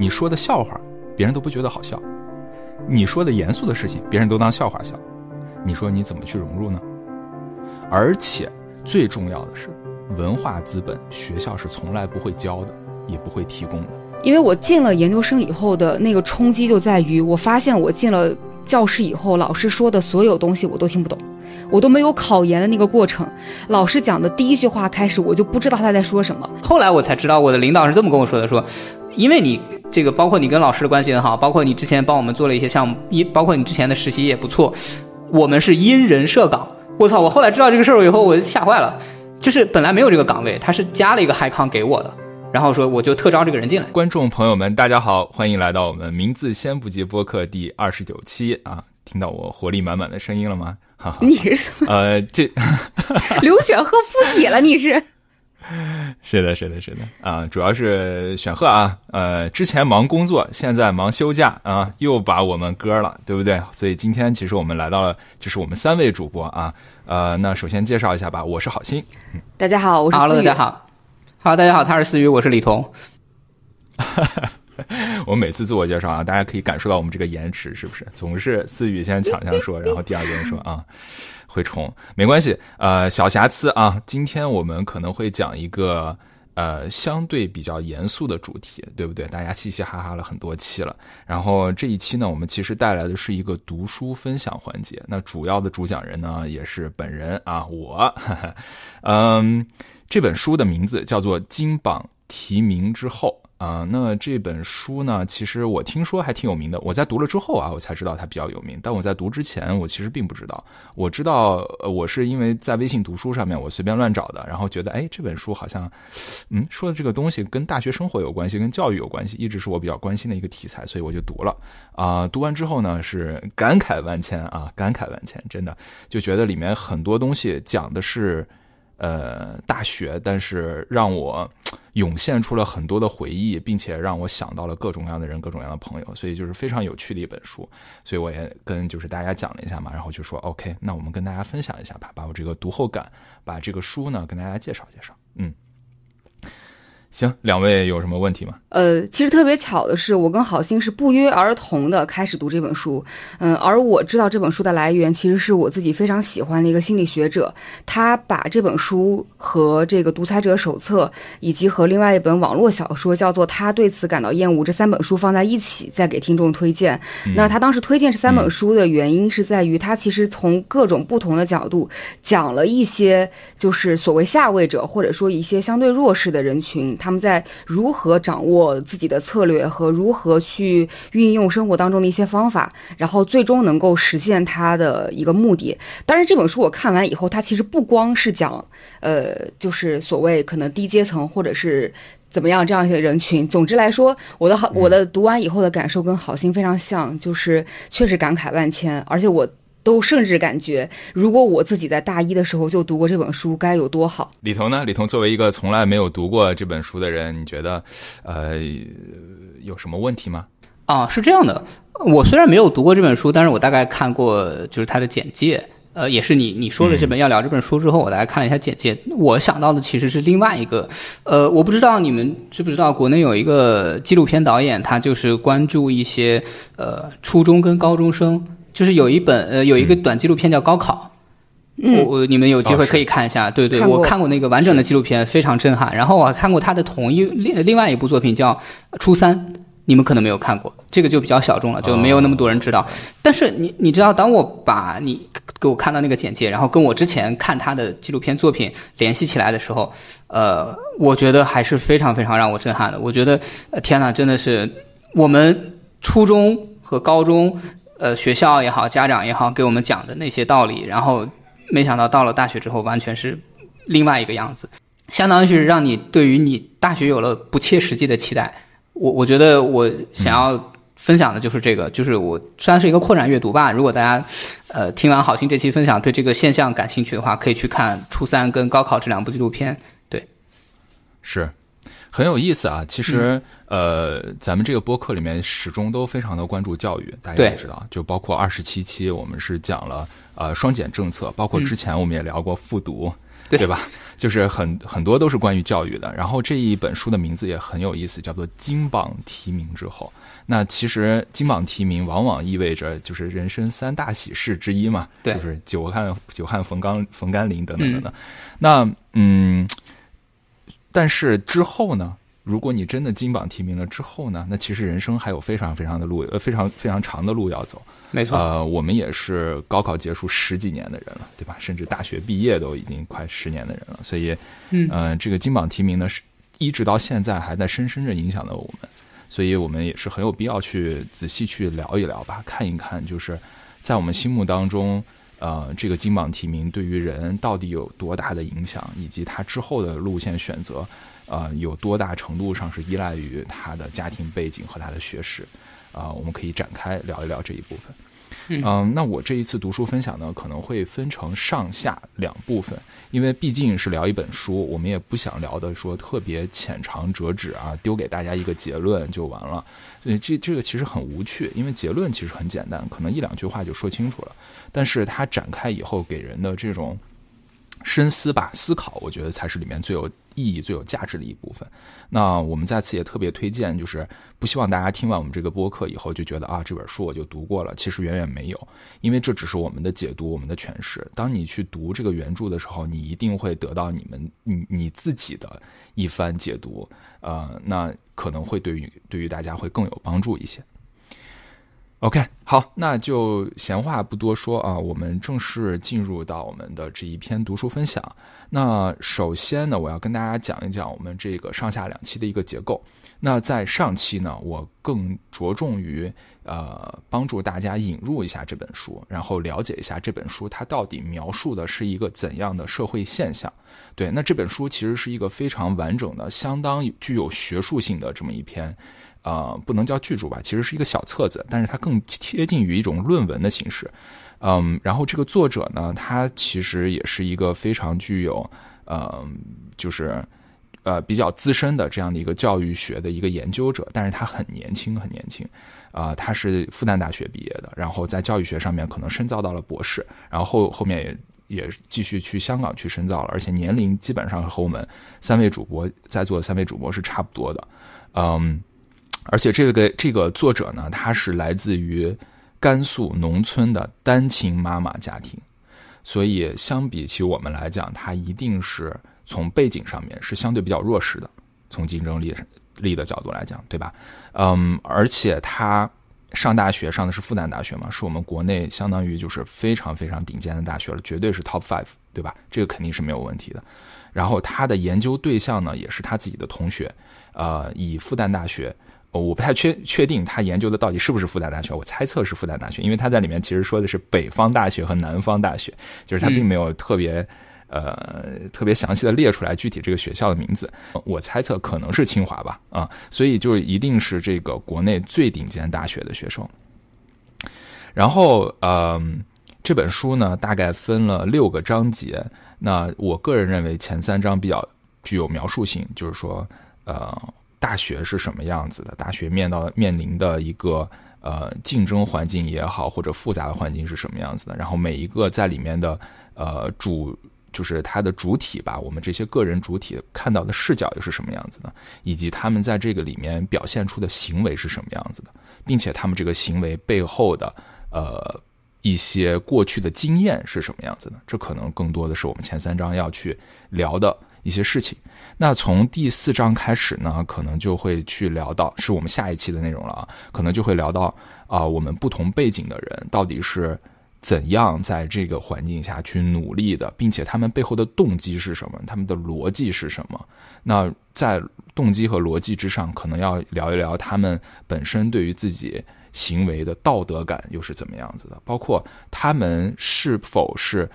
你说的笑话，别人都不觉得好笑；你说的严肃的事情，别人都当笑话笑。你说你怎么去融入呢？而且最重要的是，文化资本学校是从来不会教的，也不会提供的。因为我进了研究生以后的那个冲击就在于，我发现我进了教室以后，老师说的所有东西我都听不懂，我都没有考研的那个过程。老师讲的第一句话开始，我就不知道他在说什么。后来我才知道，我的领导是这么跟我说的：说，因为你这个包括你跟老师的关系很好，包括你之前帮我们做了一些项目，一包括你之前的实习也不错。我们是因人设岗，我操！我后来知道这个事儿以后，我就吓坏了。就是本来没有这个岗位，他是加了一个海康给我的，然后说我就特招这个人进来。观众朋友们，大家好，欢迎来到我们名字先不急播客第二十九期啊！听到我活力满满的声音了吗？哈哈，你是呃，这流血喝附体了，你是？是的，是的，是的啊，主要是选赫啊，呃，之前忙工作，现在忙休假啊，又把我们割了，对不对？所以今天其实我们来到了，就是我们三位主播啊，呃，那首先介绍一下吧，我是好心，大家好，我是好了，大家好，好，大家好，他是思雨，我是李彤。我每次自我介绍啊，大家可以感受到我们这个延迟是不是？总是思雨先抢先说，然后第二个人说啊。会重没关系，呃，小瑕疵啊。今天我们可能会讲一个呃相对比较严肃的主题，对不对？大家嘻嘻哈哈了很多期了，然后这一期呢，我们其实带来的是一个读书分享环节。那主要的主讲人呢，也是本人啊，我。嗯，这本书的名字叫做《金榜题名之后》。啊，那这本书呢？其实我听说还挺有名的。我在读了之后啊，我才知道它比较有名。但我在读之前，我其实并不知道。我知道，我是因为在微信读书上面我随便乱找的，然后觉得，哎，这本书好像，嗯，说的这个东西跟大学生活有关系，跟教育有关系，一直是我比较关心的一个题材，所以我就读了。啊，读完之后呢，是感慨万千啊，感慨万千，真的就觉得里面很多东西讲的是。呃，大学，但是让我涌现出了很多的回忆，并且让我想到了各种各样的人、各种各样的朋友，所以就是非常有趣的一本书。所以我也跟就是大家讲了一下嘛，然后就说 OK，那我们跟大家分享一下吧，把我这个读后感，把这个书呢跟大家介绍介绍，嗯。行，两位有什么问题吗？呃，其实特别巧的是，我跟好心是不约而同的开始读这本书。嗯，而我知道这本书的来源，其实是我自己非常喜欢的一个心理学者，他把这本书和这个《独裁者手册》以及和另外一本网络小说叫做《他对此感到厌恶》这三本书放在一起，再给听众推荐。那他当时推荐这三本书的原因是在于，他其实从各种不同的角度讲了一些，就是所谓下位者，或者说一些相对弱势的人群。他们在如何掌握自己的策略和如何去运用生活当中的一些方法，然后最终能够实现他的一个目的。当然，这本书我看完以后，它其实不光是讲，呃，就是所谓可能低阶层或者是怎么样这样一些人群。总之来说，我的好，我的读完以后的感受跟好心非常像，就是确实感慨万千，而且我。都甚至感觉，如果我自己在大一的时候就读过这本书，该有多好。李彤呢？李彤作为一个从来没有读过这本书的人，你觉得，呃，有什么问题吗？啊，是这样的，我虽然没有读过这本书，但是我大概看过就是它的简介，呃，也是你你说了这本要聊这本书之后，我大概看了一下简介，我想到的其实是另外一个，呃，我不知道你们知不知道，国内有一个纪录片导演，他就是关注一些呃初中跟高中生。就是有一本呃，有一个短纪录片叫《高考》，我我你们有机会可以看一下。对对，我看过那个完整的纪录片，非常震撼。然后我还看过他的同一另另外一部作品叫《初三》，你们可能没有看过，这个就比较小众了，就没有那么多人知道。但是你你知道，当我把你给我看到那个简介，然后跟我之前看他的纪录片作品联系起来的时候，呃，我觉得还是非常非常让我震撼的。我觉得，呃，天哪，真的是我们初中和高中。呃，学校也好，家长也好，给我们讲的那些道理，然后没想到到了大学之后，完全是另外一个样子，相当于是让你对于你大学有了不切实际的期待。我我觉得我想要分享的就是这个，就是我虽然是一个扩展阅读吧，如果大家呃听完好心这期分享，对这个现象感兴趣的话，可以去看初三跟高考这两部纪录片。对，是。很有意思啊，其实呃，咱们这个播客里面始终都非常的关注教育，大家也知道，就包括二十七期我们是讲了呃双减政策，包括之前我们也聊过复读，对吧？就是很很多都是关于教育的。然后这一本书的名字也很有意思，叫做《金榜题名之后》。那其实金榜题名往往意味着就是人生三大喜事之一嘛，对就是久旱久旱逢甘逢甘霖等等等等。那嗯，但是之后呢？如果你真的金榜题名了之后呢？那其实人生还有非常非常的路，呃，非常非常长的路要走。没错，呃，我们也是高考结束十几年的人了，对吧？甚至大学毕业都已经快十年的人了，所以，嗯呃，这个金榜题名呢，是一直到现在还在深深的影响着我们，所以我们也是很有必要去仔细去聊一聊吧，看一看，就是在我们心目当中，呃，这个金榜题名对于人到底有多大的影响，以及他之后的路线选择，呃，有多大程度上是依赖于他的家庭背景和他的学识，啊、我们可以展开聊一聊这一部分。嗯、那我这一次读书分享呢，可能会分成上下两部分，因为毕竟是聊一本书，我们也不想聊的说特别浅尝辄止啊，丢给大家一个结论就完了。所以这这个其实很无趣，因为结论其实很简单，可能一两句话就说清楚了，但是它展开以后给人的这种深思吧、思考，我觉得才是里面最有意义、最有价值的一部分。那我们在此也特别推荐，就是不希望大家听完我们这个播客以后就觉得啊这本书我就读过了，其实远远没有，因为这只是我们的解读、我们的诠释。当你去读这个原著的时候，你一定会得到你们你你自己的一番解读，呃，那可能会对于对于大家会更有帮助一些。OK，好，那就闲话不多说啊，我们正式进入到我们的这一篇读书分享。那首先呢，我要跟大家讲一讲我们这个上下两期的一个结构。那在上期呢，我更着重于呃帮助大家引入一下这本书，然后了解一下这本书它到底描述的是一个怎样的社会现象。对，那这本书其实是一个非常完整的、相当具有学术性的这么一篇。呃，不能叫巨著吧，其实是一个小册子，但是它更贴近于一种论文的形式。嗯，然后这个作者呢，他其实也是一个非常具有呃，就是呃比较资深的这样的一个教育学的一个研究者，但是他很年轻，很年轻。啊、他是复旦大学毕业的，然后在教育学上面可能深造到了博士，然后后面也也继续去香港去深造了，而且年龄基本上和我们三位主播在座的三位主播是差不多的。嗯。而且这个这个作者呢，他是来自于甘肃农村的单亲妈妈家庭，所以相比起我们来讲，他一定是从背景上面是相对比较弱势的，从竞争力力的角度来讲，对吧？嗯，而且他上大学上的是复旦大学嘛，是我们国内相当于就是非常非常顶尖的大学了，绝对是 top five，对吧？这个肯定是没有问题的。然后他的研究对象呢，也是他自己的同学，呃，以复旦大学。呃我不太确确定他研究的到底是不是复旦大学，我猜测是复旦大学，因为他在里面其实说的是北方大学和南方大学，就是他并没有特别、呃特别详细的列出来具体这个学校的名字，我猜测可能是清华吧，啊，所以就一定是这个国内最顶尖大学的学生。然后，嗯、这本书呢大概分了六个章节，那我个人认为前三章比较具有描述性，就是说，呃。大学是什么样子的？大学面到面临的一个呃竞争环境也好，或者复杂的环境是什么样子的？然后每一个在里面的呃主就是它的主体吧，我们这些个人主体看到的视角又是什么样子的？以及他们在这个里面表现出的行为是什么样子的？并且他们这个行为背后的呃一些过去的经验是什么样子的？这可能更多的是我们前三章要去聊的一些事情。那从第四章开始呢，可能就会去聊到，是我们下一期的内容了啊，可能就会聊到啊、我们不同背景的人到底是怎样在这个环境下去努力的，并且他们背后的动机是什么，他们的逻辑是什么。那在动机和逻辑之上，可能要聊一聊他们本身对于自己行为的道德感又是怎么样子的，包括他们是否是。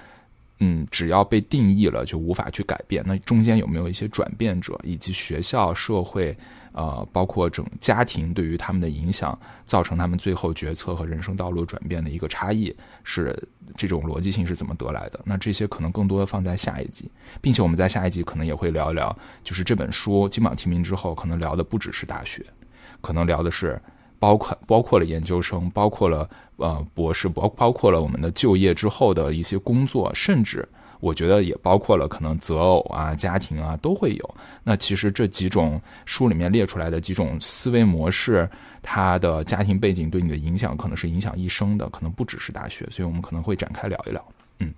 嗯，只要被定义了，就无法去改变。那中间有没有一些转变者，以及学校、社会，呃，包括整家庭对于他们的影响，造成他们最后决策和人生道路转变的一个差异，是这种逻辑性是怎么得来的？那这些可能更多的放在下一集，并且我们在下一集可能也会聊一聊，就是这本书金榜题名之后，可能聊的不只是大学，可能聊的是。包括包括了研究生，包括了呃博士，包包括了我们的就业之后的一些工作，甚至我觉得也包括了可能择偶啊、家庭啊都会有。那其实这几种书里面列出来的几种思维模式，它的家庭背景对你的影响，可能是影响一生的，可能不只是大学。所以我们可能会展开聊一聊。嗯，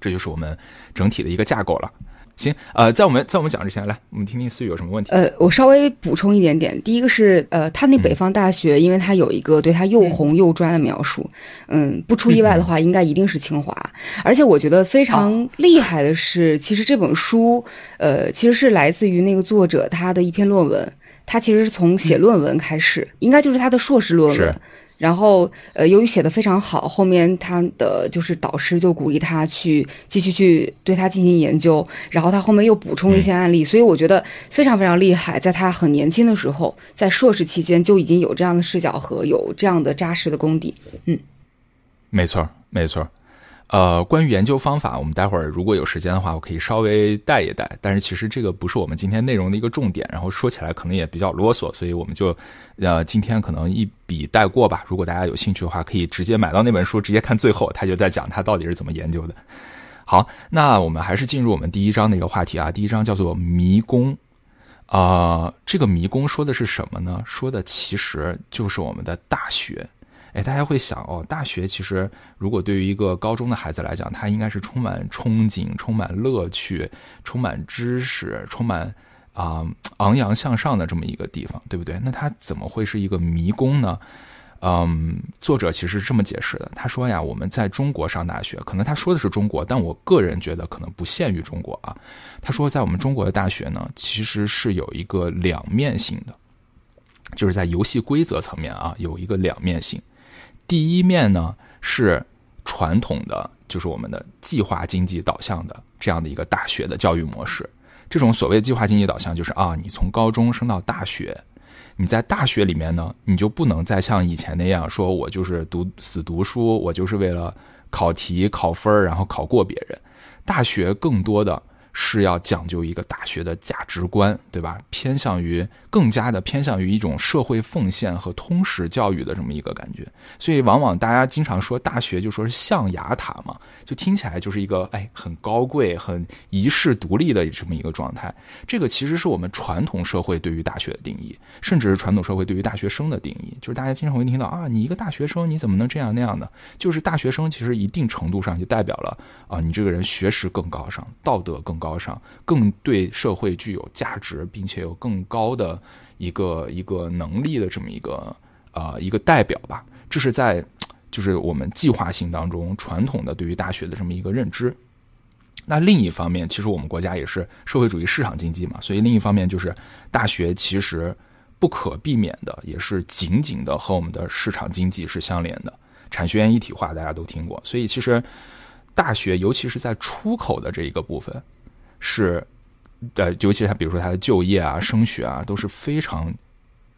这就是我们整体的一个架构了。行，呃，在我们在我们讲之前，来，我们听听思雨有什么问题。呃，我稍微补充一点点。第一个是，呃，他那北方大学，因为他有一个对他又红又专的描述，嗯，不出意外的话，应该一定是清华。而且我觉得非常厉害的是，其实这本书，呃，其实是来自于那个作者他的一篇论文，他其实是从写论文开始，应该就是他的硕士论文。然后，呃，由于写的非常好，后面他的就是导师就鼓励他去继续去对他进行研究，然后他后面又补充了一些案例，所以我觉得非常非常厉害，在他很年轻的时候，在硕士期间就已经有这样的视角和有这样的扎实的功底。嗯，没错，没错。呃，关于研究方法，我们待会儿如果有时间的话，我可以稍微带一带。但是其实这个不是我们今天内容的一个重点，然后说起来可能也比较啰嗦，所以我们就呃今天可能一笔带过吧。如果大家有兴趣的话，可以直接买到那本书，直接看最后，他就在讲他到底是怎么研究的。好，那我们还是进入我们第一章的一个话题啊。第一章叫做迷宫啊，这个迷宫说的是什么呢？说的其实就是我们的大学。哎，大家会想哦，大学其实如果对于一个高中的孩子来讲，他应该是充满憧憬、充满乐趣、充满知识、充满啊昂扬向上的这么一个地方，对不对？那他怎么会是一个迷宫呢？嗯，作者其实是这么解释的，他说呀，我们在中国上大学，可能他说的是中国，但我个人觉得可能不限于中国啊。他说，在我们中国的大学呢，其实是有一个两面性的，就是在游戏规则层面啊，有一个两面性。第一面呢是传统的，就是我们的计划经济导向的这样的一个大学的教育模式。这种所谓计划经济导向，就是啊，你从高中升到大学，你在大学里面呢，你就不能再像以前那样说，我就是读死读书，我就是为了考题考分然后考过别人。大学更多的。是要讲究一个大学的价值观，对吧？偏向于更加的偏向于一种社会奉献和通识教育的这么一个感觉，所以往往大家经常说大学就说是象牙塔嘛，就听起来就是一个哎很高贵、很遗世独立的这么一个状态。这个其实是我们传统社会对于大学的定义，甚至是传统社会对于大学生的定义，就是大家经常会听到啊，你一个大学生你怎么能这样那样的？就是大学生其实一定程度上就代表了啊，你这个人学识更高尚，道德更。高尚，更对社会具有价值，并且有更高的一个一个能力的这么一个呃一个代表吧。这是在 就是我们计划性当中传统的对于大学的这么一个认知。那另一方面，其实我们国家也是社会主义市场经济嘛，所以另一方面就是大学其实不可避免的也是紧紧的和我们的市场经济是相连的。产学研一体化大家都听过，所以其实大学尤其是在出口的这一个部分。是，呃，尤其是他，比如说他的就业啊、升学啊，都是非常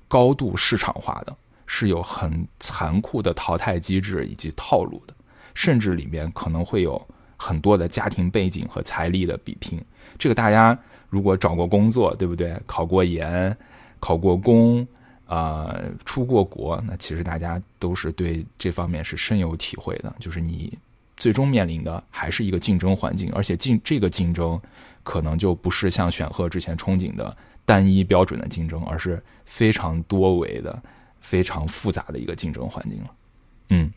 高度市场化的，是有很残酷的淘汰机制以及套路的，甚至里面可能会有很多的家庭背景和财力的比拼。这个大家如果找过工作，对不对？考过研、考过公，啊，出过国，那其实大家都是对这方面是深有体会的。就是你最终面临的还是一个竞争环境，而且竞这个竞争。可能就不是像选赫之前憧憬的单一标准的竞争，而是非常多维的、非常复杂的一个竞争环境了。嗯，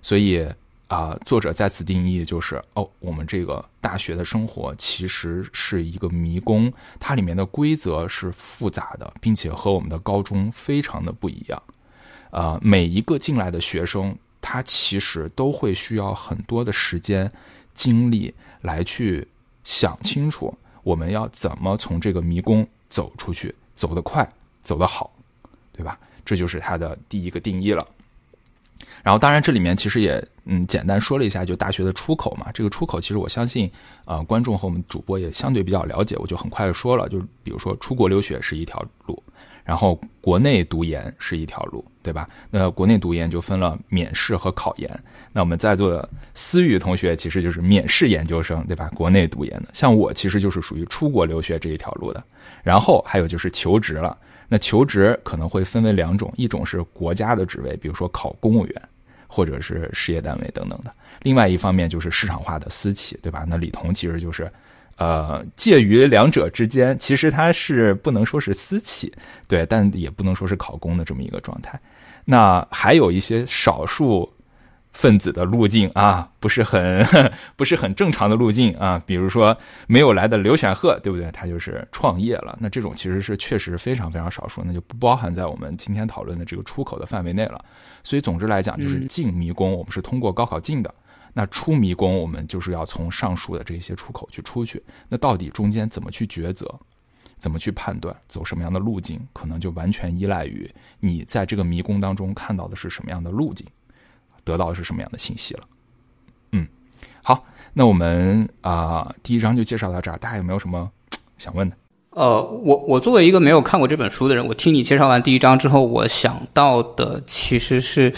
所以啊，作者在此定义就是哦，我们这个大学的生活其实是一个迷宫，它里面的规则是复杂的，并且和我们的高中非常的不一样。啊，每一个进来的学生，他其实都会需要很多的时间、精力来去。想清楚，我们要怎么从这个迷宫走出去，走得快，走得好，对吧？这就是它的第一个定义了。然后，当然这里面其实也嗯简单说了一下，就大学的出口嘛。这个出口其实我相信，呃，观众和我们主播也相对比较了解，我就很快的说了，就比如说出国留学是一条路。然后国内读研是一条路，对吧？那国内读研就分了免试和考研。那我们在座的思雨同学其实就是免试研究生，对吧？国内读研的，像我其实就是属于出国留学这一条路的。然后还有就是求职了。那求职可能会分为两种，一种是国家的职位，比如说考公务员，或者是事业单位等等的。另外一方面就是市场化的私企，对吧？那李彤其实就是，呃，介于两者之间，其实它是不能说是私企，对，但也不能说是考公的这么一个状态。那还有一些少数分子的路径啊，不是很 不是很正常的路径啊，比如说没有来的刘选赫，对不对？他就是创业了，那这种其实是确实非常非常少数，那就不包含在我们今天讨论的这个出口的范围内了。所以总之来讲，就是进迷宫，我们是通过高考进的。那出迷宫，我们就是要从上述的这些出口去出去。那到底中间怎么去抉择，怎么去判断，走什么样的路径，可能就完全依赖于你在这个迷宫当中看到的是什么样的路径，得到的是什么样的信息了。嗯，好，那我们啊、第一章就介绍到这儿，大家有没有什么想问的？呃，我我作为一个没有看过这本书的人，我听你介绍完第一章之后，我想到的其实是，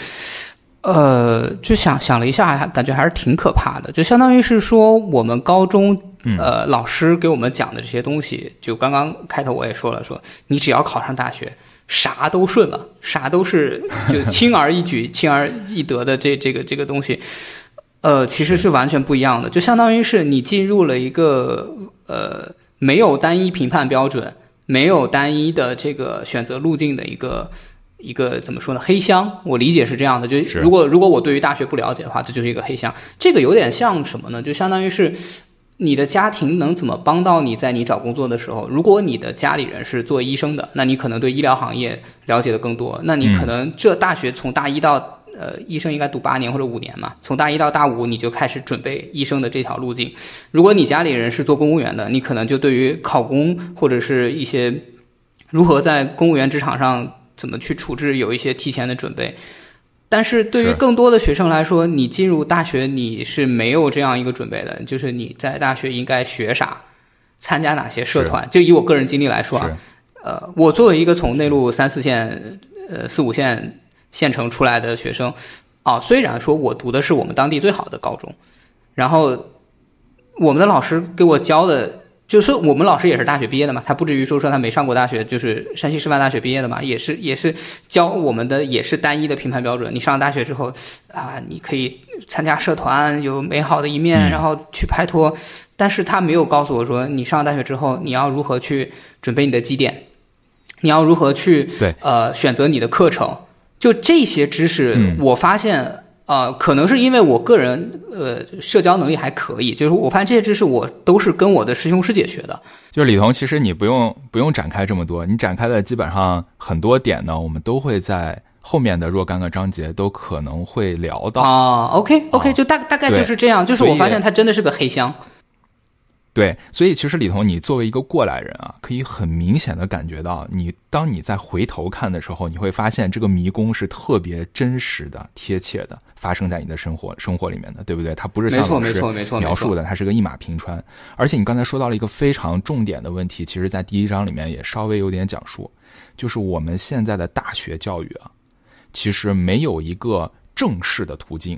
呃，就想想了一下，还感觉还是挺可怕的。就相当于是说，我们高中呃老师给我们讲的这些东西，就刚刚开头我也说了，说你只要考上大学，啥都顺了，啥都是就轻而易举、轻而易得的这这个这个东西，呃，其实是完全不一样的。就相当于是你进入了一个呃。没有单一评判标准，没有单一的这个选择路径的一个一个怎么说呢？黑箱，我理解是这样的。就是如果如果我对于大学不了解的话，这就是一个黑箱。这个有点像什么呢？就相当于是你的家庭能怎么帮到你在你找工作的时候？如果你的家里人是做医生的，那你可能对医疗行业了解的更多。那你可能这大学从大一到呃，医生应该读八年或者五年嘛，从大一到大五你就开始准备医生的这条路径。如果你家里人是做公务员的，你可能就对于考公或者是一些如何在公务员职场上怎么去处置有一些提前的准备。但是对于更多的学生来说，你进入大学你是没有这样一个准备的，就是你在大学应该学啥，参加哪些社团。就以我个人经历来说啊，呃，我作为一个从内陆三四线、呃四五线。县城出来的学生，啊，虽然说我读的是我们当地最好的高中，然后我们的老师给我教的，就是我们老师也是大学毕业的嘛，他不至于说说他没上过大学，就是山西师范大学毕业的嘛，也是也是教我们的也是单一的评判标准。你上了大学之后啊，你可以参加社团，有美好的一面，然后去拍拖，但是他没有告诉我说，你上了大学之后你要如何去准备你的绩点，你要如何去对呃选择你的课程。就这些知识，我发现，呃，可能是因为我个人，呃，社交能力还可以，就是我发现这些知识我都是跟我的师兄师姐学的。就是李彤，其实你不用不用展开这么多，你展开的基本上很多点呢，我们都会在后面的若干个章节都可能会聊到啊。OK OK，就大大概就是这样，就是我发现它真的是个黑箱。对，所以其实李彤，你作为一个过来人啊，可以很明显的感觉到，你当你在回头看的时候，你会发现这个迷宫是特别真实的、贴切的，发生在你的生活生活里面的，对不对？它不是像老师描述的，它是个一马平川。而且你刚才说到了一个非常重点的问题，其实在第一章里面也稍微有点讲述，就是我们现在的大学教育啊，其实没有一个正式的途径。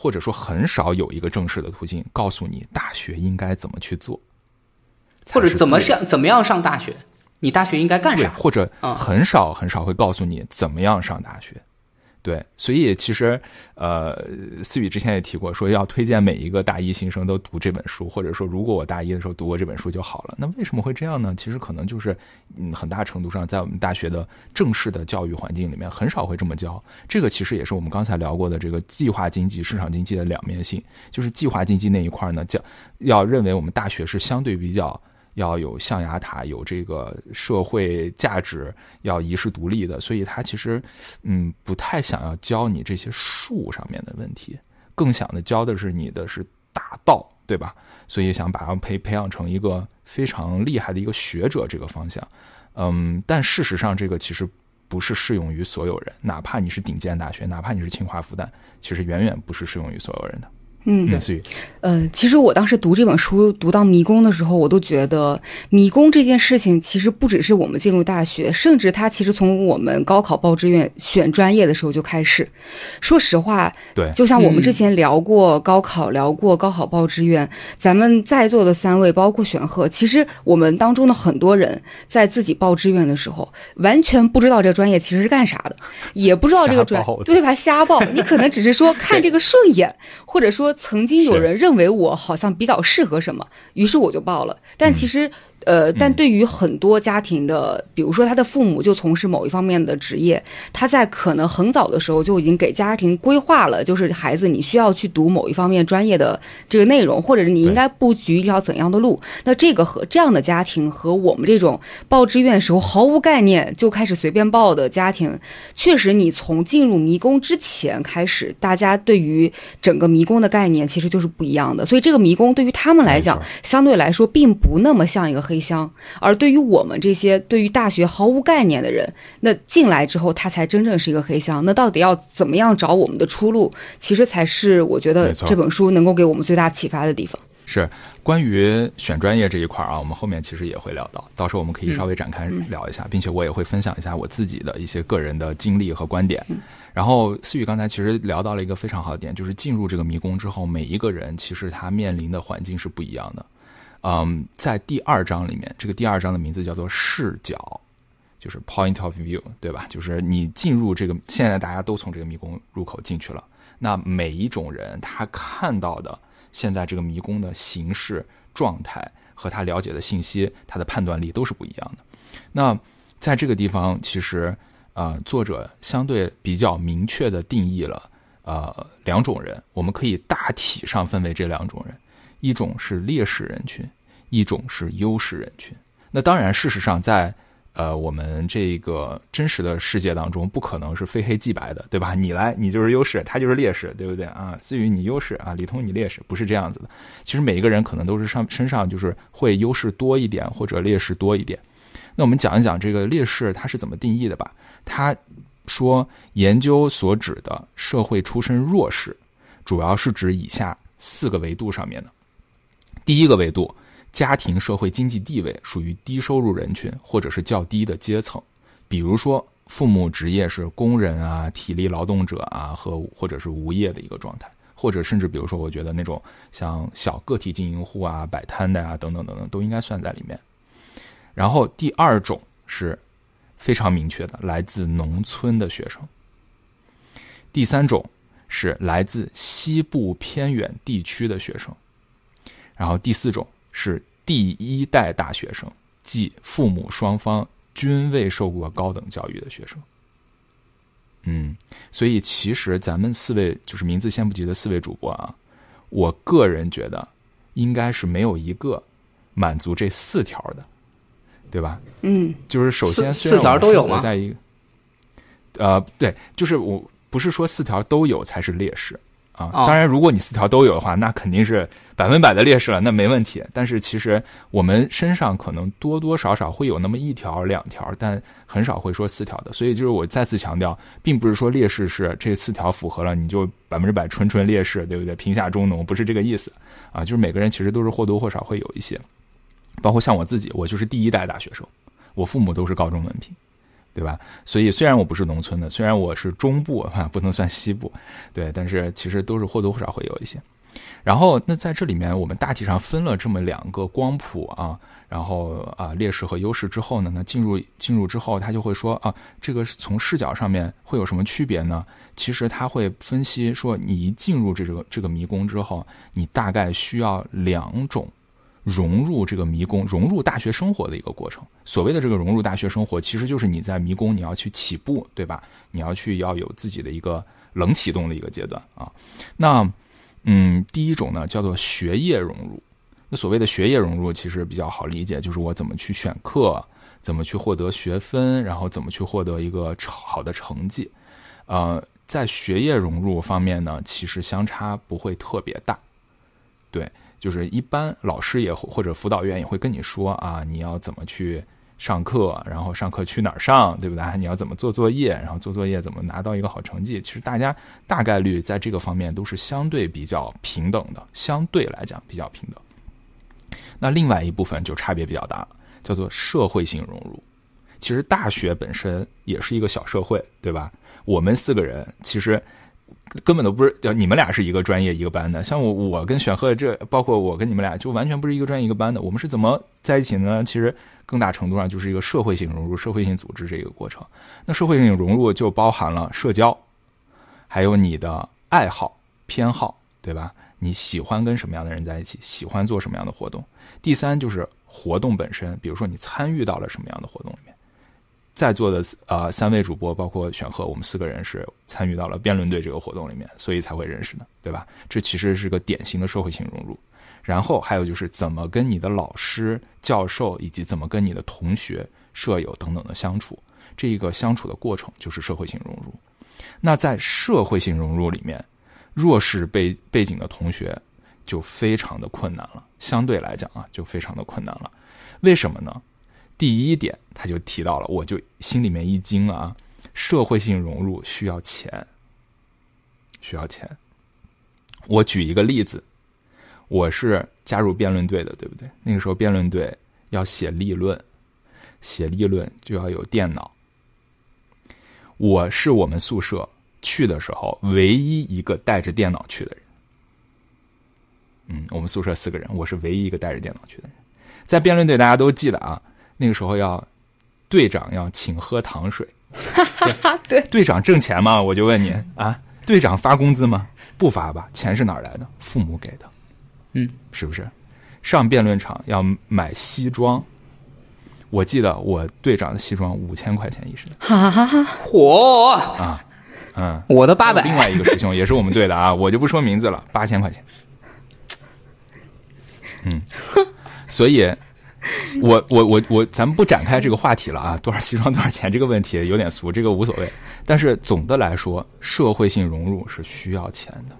或者说很少有一个正式的途径告诉你大学应该怎么去做，或者怎么上怎么样上大学，你大学应该干啥？或者很少很少会告诉你怎么样上大学。对，所以其实呃，思雨之前也提过，说要推荐每一个大一新生都读这本书，或者说如果我大一的时候读过这本书就好了。那为什么会这样呢？其实可能就是嗯，很大程度上在我们大学的正式的教育环境里面很少会这么教。这个其实也是我们刚才聊过的这个计划经济、市场经济的两面性。就是计划经济那一块呢，教要认为我们大学是相对比较。要有象牙塔，有这个社会价值，要遗世独立的，所以他其实，嗯，不太想要教你这些术上面的问题，更想的教的是你的是大道，对吧？所以想把他培培养成一个非常厉害的一个学者这个方向，嗯，但事实上这个其实不是适用于所有人，哪怕你是顶尖大学，哪怕你是清华复旦，其实远远不是适用于所有人的。嗯，类似于，呃，其实我当时读这本书读到迷宫的时候，我都觉得迷宫这件事情其实不只是我们进入大学，甚至它其实从我们高考报志愿选专业的时候就开始。说实话，对，就像我们之前聊过高考，聊过高考报志愿，咱们在座的三位，包括玄鹤，其实我们当中的很多人在自己报志愿的时候，完全不知道这个专业其实是干啥的，也不知道这个专对吧？瞎报，你可能只是说看这个顺眼，或者说曾经有人认为我好像比较适合什么，于是我就报了。但其实，呃，但对于很多家庭的，比如说他的父母就从事某一方面的职业，他在可能很早的时候就已经给家庭规划了，就是孩子你需要去读某一方面专业的这个内容，或者是你应该布局一条怎样的路。那这个和这样的家庭和我们这种报志愿时候毫无概念就开始随便报的家庭，确实你从进入迷宫之前开始，大家对于整个迷宫的概念其实就是不一样的。所以这个迷宫对于他们来讲，相对来说并不那么像一个黑箱，而对于我们这些对于大学毫无概念的人，那进来之后，他才真正是一个黑箱。那到底要怎么样找我们的出路，其实才是我觉得这本书能够给我们最大启发的地方。是关于选专业这一块啊，我们后面其实也会聊到，到时候我们可以稍微展开聊一下，并且我也会分享一下我自己的一些个人的经历和观点。然后思雨刚才其实聊到了一个非常好的点，就是进入这个迷宫之后，每一个人其实他面临的环境是不一样的。嗯，在第二章里面，这个第二章的名字叫做视角，就是 point of view，对吧？就是你进入这个，现在大家都从这个迷宫入口进去了，那每一种人他看到的现在这个迷宫的形式、状态和他了解的信息，他的判断力都是不一样的。那在这个地方，其实呃，作者相对比较明确的定义了呃两种人，我们可以大体上分为这两种人，一种是劣势人群，一种是优势人群。那当然，事实上在呃我们这个真实的世界当中，不可能是非黑即白的，对吧？你来你就是优势，他就是劣势，对不对啊？思雨你优势啊，李通你劣势，不是这样子的。其实每一个人可能都是上身上就是会优势多一点或者劣势多一点。那我们讲一讲这个劣势它是怎么定义的吧。他说，研究所指的社会出身弱势，主要是指以下四个维度上面的。第一个维度，家庭社会经济地位属于低收入人群或者是较低的阶层，比如说父母职业是工人啊、体力劳动者啊和或者是无业的一个状态，或者甚至比如说，我觉得那种像小个体经营户啊、摆摊的啊等等等等，都应该算在里面。然后第二种是非常明确的，来自农村的学生。第三种是来自西部偏远地区的学生。然后第四种是第一代大学生，即父母双方均未受过高等教育的学生。嗯，所以其实咱们四位就是名字先不提的四位主播啊，我个人觉得应该是没有一个满足这四条的，对吧？嗯，就是首先四条都有吗在一个，呃，对，就是我不是说四条都有才是劣势啊。哦当然，如果你四条都有的话，那肯定是百分百的劣势了，那没问题。但是其实我们身上可能多多少少会有那么一条两条，但很少会说四条的。所以就是我再次强调，并不是说劣势是这四条符合了你就百分之百纯纯劣势，对不对？贫下中农不是这个意思啊，就是每个人其实都是或多或少会有一些。包括像我自己，我就是第一代大学生，我父母都是高中文凭，对吧？所以虽然我不是农村的，虽然我是中部啊，不能算西部，对，但是其实都是或多或少会有一些。然后，那在这里面，我们大体上分了这么两个光谱啊，然后啊劣势和优势之后呢，那进入进入之后，他就会说啊，这个是从视角上面会有什么区别呢？其实他会分析说，你一进入这个这个迷宫之后，你大概需要两种融入这个迷宫、融入大学生活的一个过程。所谓的这个融入大学生活，其实就是你在迷宫你要去起步，对吧？你要去要有自己的一个冷启动的一个阶段啊。那嗯，第一种呢叫做学业融入。那所谓的学业融入，其实比较好理解，就是我怎么去选课，怎么去获得学分，然后怎么去获得一个好的成绩。呃，在学业融入方面呢，其实相差不会特别大。对，就是一般老师也或者辅导员也会跟你说啊，你要怎么去上课，然后上课去哪儿上，对不对？你要怎么做作业，然后做作业怎么拿到一个好成绩？其实大家大概率在这个方面都是相对比较平等的，相对来讲比较平等。那另外一部分就差别比较大，叫做社会性融入。其实大学本身也是一个小社会，对吧？我们四个人其实根本都不是，你们俩是一个专业一个班的。像我，我跟选赫这，包括我跟你们俩，就完全不是一个专业一个班的。我们是怎么在一起呢？其实更大程度上就是一个社会性融入、社会性组织这个过程。那社会性融入就包含了社交，还有你的爱好、偏好，对吧？你喜欢跟什么样的人在一起？喜欢做什么样的活动？第三就是活动本身，比如说你参与到了什么样的活动。在座的呃三位主播，包括选赫，我们四个人是参与到了辩论队这个活动里面，所以才会认识的，对吧？这其实是个典型的社会性融入。然后还有就是怎么跟你的老师、教授以及怎么跟你的同学、舍友等等的相处，这一个相处的过程就是社会性融入。那在社会性融入里面，弱势背背景的同学就非常的困难了，相对来讲啊，就非常的困难了。为什么呢？第一点，他就提到了，我就心里面一惊啊！社会性融入需要钱，需要钱。我举一个例子，我是加入辩论队的，对不对？那个时候辩论队要写立论，写立论就要有电脑。我是我们宿舍去的时候唯一一个带着电脑去的人。嗯，我们宿舍四个人，我是唯一一个带着电脑去的人。在辩论队，大家都记得啊。那个时候要队长要请喝糖水，对，队长挣钱吗？我就问你啊，队长发工资吗？不发吧？钱是哪儿来的？父母给的，嗯，是不是？上辩论场要买西装，我记得我队长的西装五千块钱一身，哈哈哈！火啊，嗯，我的八百。另外一个师兄也是我们队的啊，我就不说名字了，八千块钱，嗯，所以。我我我我，咱们不展开这个话题了啊！多少西装多少钱这个问题有点俗，这个无所谓。但是总的来说，社会性融入是需要钱的。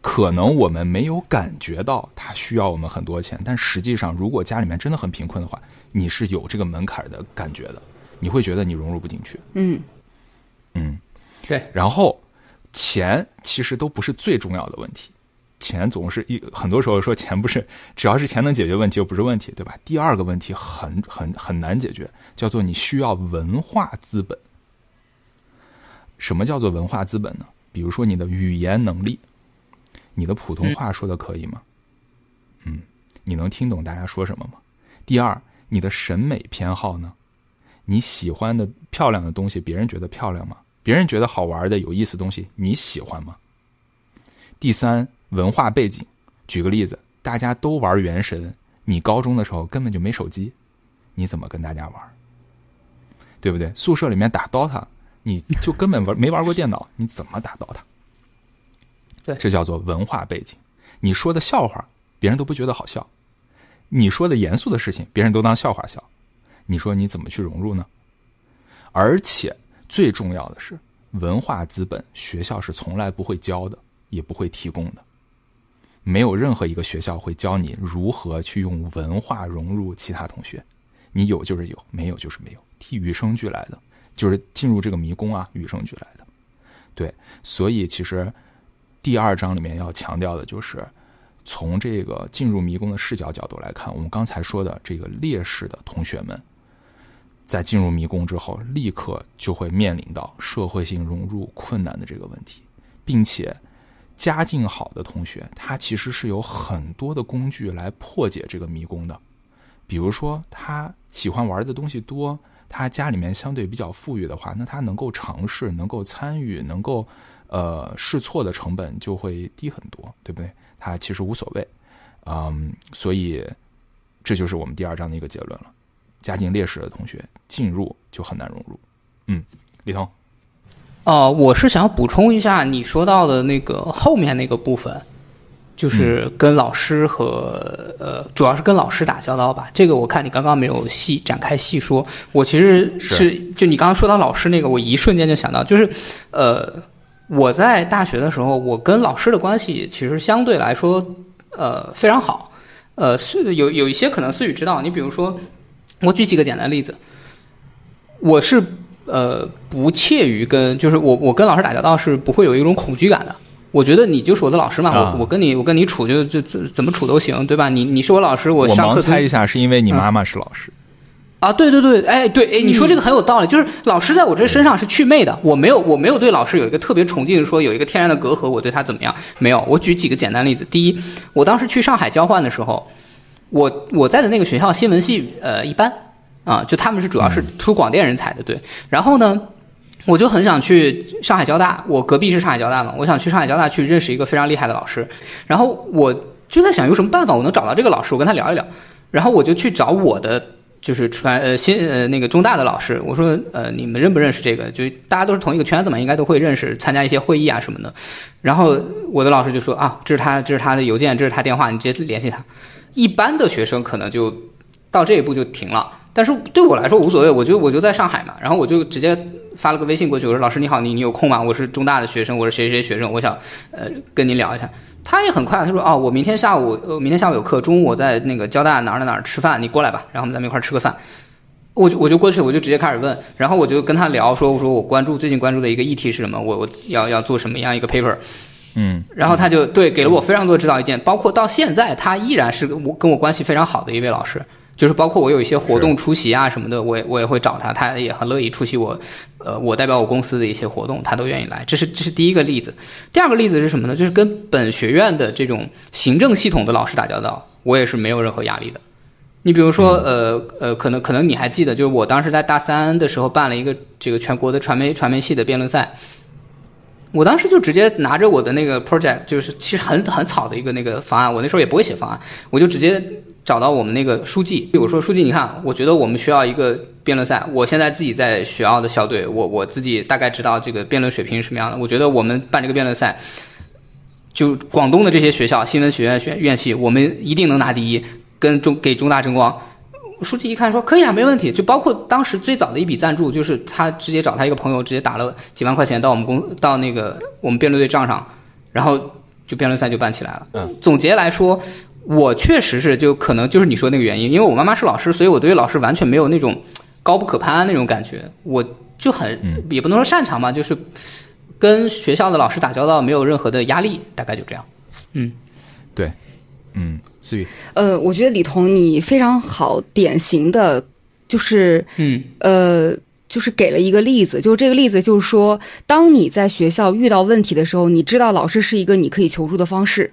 可能我们没有感觉到它需要我们很多钱，但实际上，如果家里面真的很贫困的话，你是有这个门槛的感觉的。你会觉得你融入不进去。嗯嗯，对。然后，钱其实都不是最重要的问题。钱总是一很多时候说钱不是，只要是钱能解决问题就不是问题，对吧？第二个问题很很很难解决，叫做你需要文化资本。什么叫做文化资本呢？比如说你的语言能力，你的普通话说的可以吗？嗯，你能听懂大家说什么吗？第二，你的审美偏好呢？你喜欢的漂亮的东西，别人觉得漂亮吗？别人觉得好玩的有意思的东西，你喜欢吗？第三。文化背景，举个例子，大家都玩原神，你高中的时候根本就没手机，你怎么跟大家玩？对不对？宿舍里面打 DOTA，你就根本玩没玩过电脑，你怎么打 DOTA？对，这叫做文化背景。你说的笑话，别人都不觉得好笑；你说的严肃的事情，别人都当笑话笑。你说你怎么去融入呢？而且最重要的是，文化资本学校是从来不会教的，也不会提供的。没有任何一个学校会教你如何去用文化融入其他同学，你有就是有，没有就是没有，替与生俱来的，就是进入这个迷宫啊，与生俱来的。对，所以其实第二章里面要强调的就是，从这个进入迷宫的视角角度来看，我们刚才说的这个劣势的同学们，在进入迷宫之后，立刻就会面临到社会性融入困难的这个问题，并且。家境好的同学，他其实是有很多的工具来破解这个迷宫的。比如说，他喜欢玩的东西多，他家里面相对比较富裕的话，那他能够尝试、能够参与、能够呃试错的成本就会低很多，对不对？他其实无所谓，嗯，所以这就是我们第二章的一个结论了。家境劣势的同学进入就很难融入。嗯，李彤。哦，我是想补充一下你说到的那个后面那个部分，就是跟老师和呃，主要是跟老师打交道吧。这个我看你刚刚没有细展开细说。我其实是就你刚刚说到老师那个，我一瞬间就想到，就是呃，我在大学的时候，我跟老师的关系其实相对来说呃非常好。呃，是有有一些可能思雨知道，你比如说我举几个简单例子，我是呃不怯于跟，就是我我跟老师打交道是不会有一种恐惧感的。我觉得你就是我的老师嘛，啊我我跟你我跟你处就就怎怎么处都行，对吧？你你是我老师，我我上课猜一下，是因为你妈妈是老师。啊，对对对，哎对，哎，你说这个很有道理，就是老师在我这身上是祛魅的，我没有我没有对老师有一个特别崇敬，说有一个天然的隔阂，我对他怎么样？没有，我举几个简单例子。第一，我当时去上海交换的时候，我我在的那个学校新闻系呃一般啊，就他们是主要是出广电人才的，对。然后呢，我就很想去上海交大，我隔壁是上海交大嘛，我想去上海交大去认识一个非常厉害的老师，然后我就在想有什么办法我能找到这个老师，我跟他聊一聊，然后我就去找我的。就是传呃新呃那个中大的老师，我说呃你们认不认识这个？就大家都是同一个圈子嘛，应该都会认识，参加一些会议啊什么的。然后我的老师就说啊，这是他这是他的邮件，这是他电话，你直接联系他。一般的学生可能就到这一步就停了，但是对我来说无所谓，我就我就在上海嘛，然后我就直接发了个微信过去，我说老师你好，你你有空吗？我是中大的学生，我是谁谁谁学生，我想呃跟您聊一下。他也很快，他说哦，我明天下午呃明天下午有课，中午我在那个交大哪儿哪儿哪儿吃饭，你过来吧，然后我们咱们一块儿吃个饭。我就我就过去，我就直接开始问，然后我就跟他聊说，我说我关注最近关注的一个议题是什么，我我要要做什么样一个 paper，嗯，然后他就对给了我非常多的指导意见，包括到现在他依然是我跟我关系非常好的一位老师，就是包括我有一些活动出席啊什么的，我也我也会找他，他也很乐意出席我，呃，我代表我公司的一些活动，他都愿意来。这是这是第一个例子。第二个例子是什么呢？就是跟本学院的这种行政系统的老师打交道，我也是没有任何压力的。你比如说，呃呃，可能可能你还记得，就是我当时在大三的时候办了一个这个全国的传媒传媒系的辩论赛，我当时就直接拿着我的那个 project，就是其实很很草的一个那个方案，我那时候也不会写方案，我就直接找到我们那个书记，我说书记，你看，我觉得我们需要一个辩论赛，我现在自己在学校的校队，我我自己大概知道这个辩论水平是什么样的，我觉得我们办这个辩论赛，就广东的这些学校，新闻学院学院系，我们一定能拿第一，跟中给中大争光。书记一看说可以啊，没问题。就包括当时最早的一笔赞助，就是他直接找他一个朋友，直接打了几万块钱到我们公到那个我们辩论队账上，然后就辩论赛就办起来了。嗯，总结来说，我确实是就可能就是你说那个原因，因为我妈妈是老师，所以我对于老师完全没有那种高不可攀那种感觉，我就很、也不能说擅长吧，就是跟学校的老师打交道没有任何的压力，大概就这样。嗯。对，嗯，思雨，呃，我觉得李彤你非常好，典型的就是嗯。呃，就是给了一个例子，就是这个例子就是说，当你在学校遇到问题的时候，你知道老师是一个你可以求助的方式，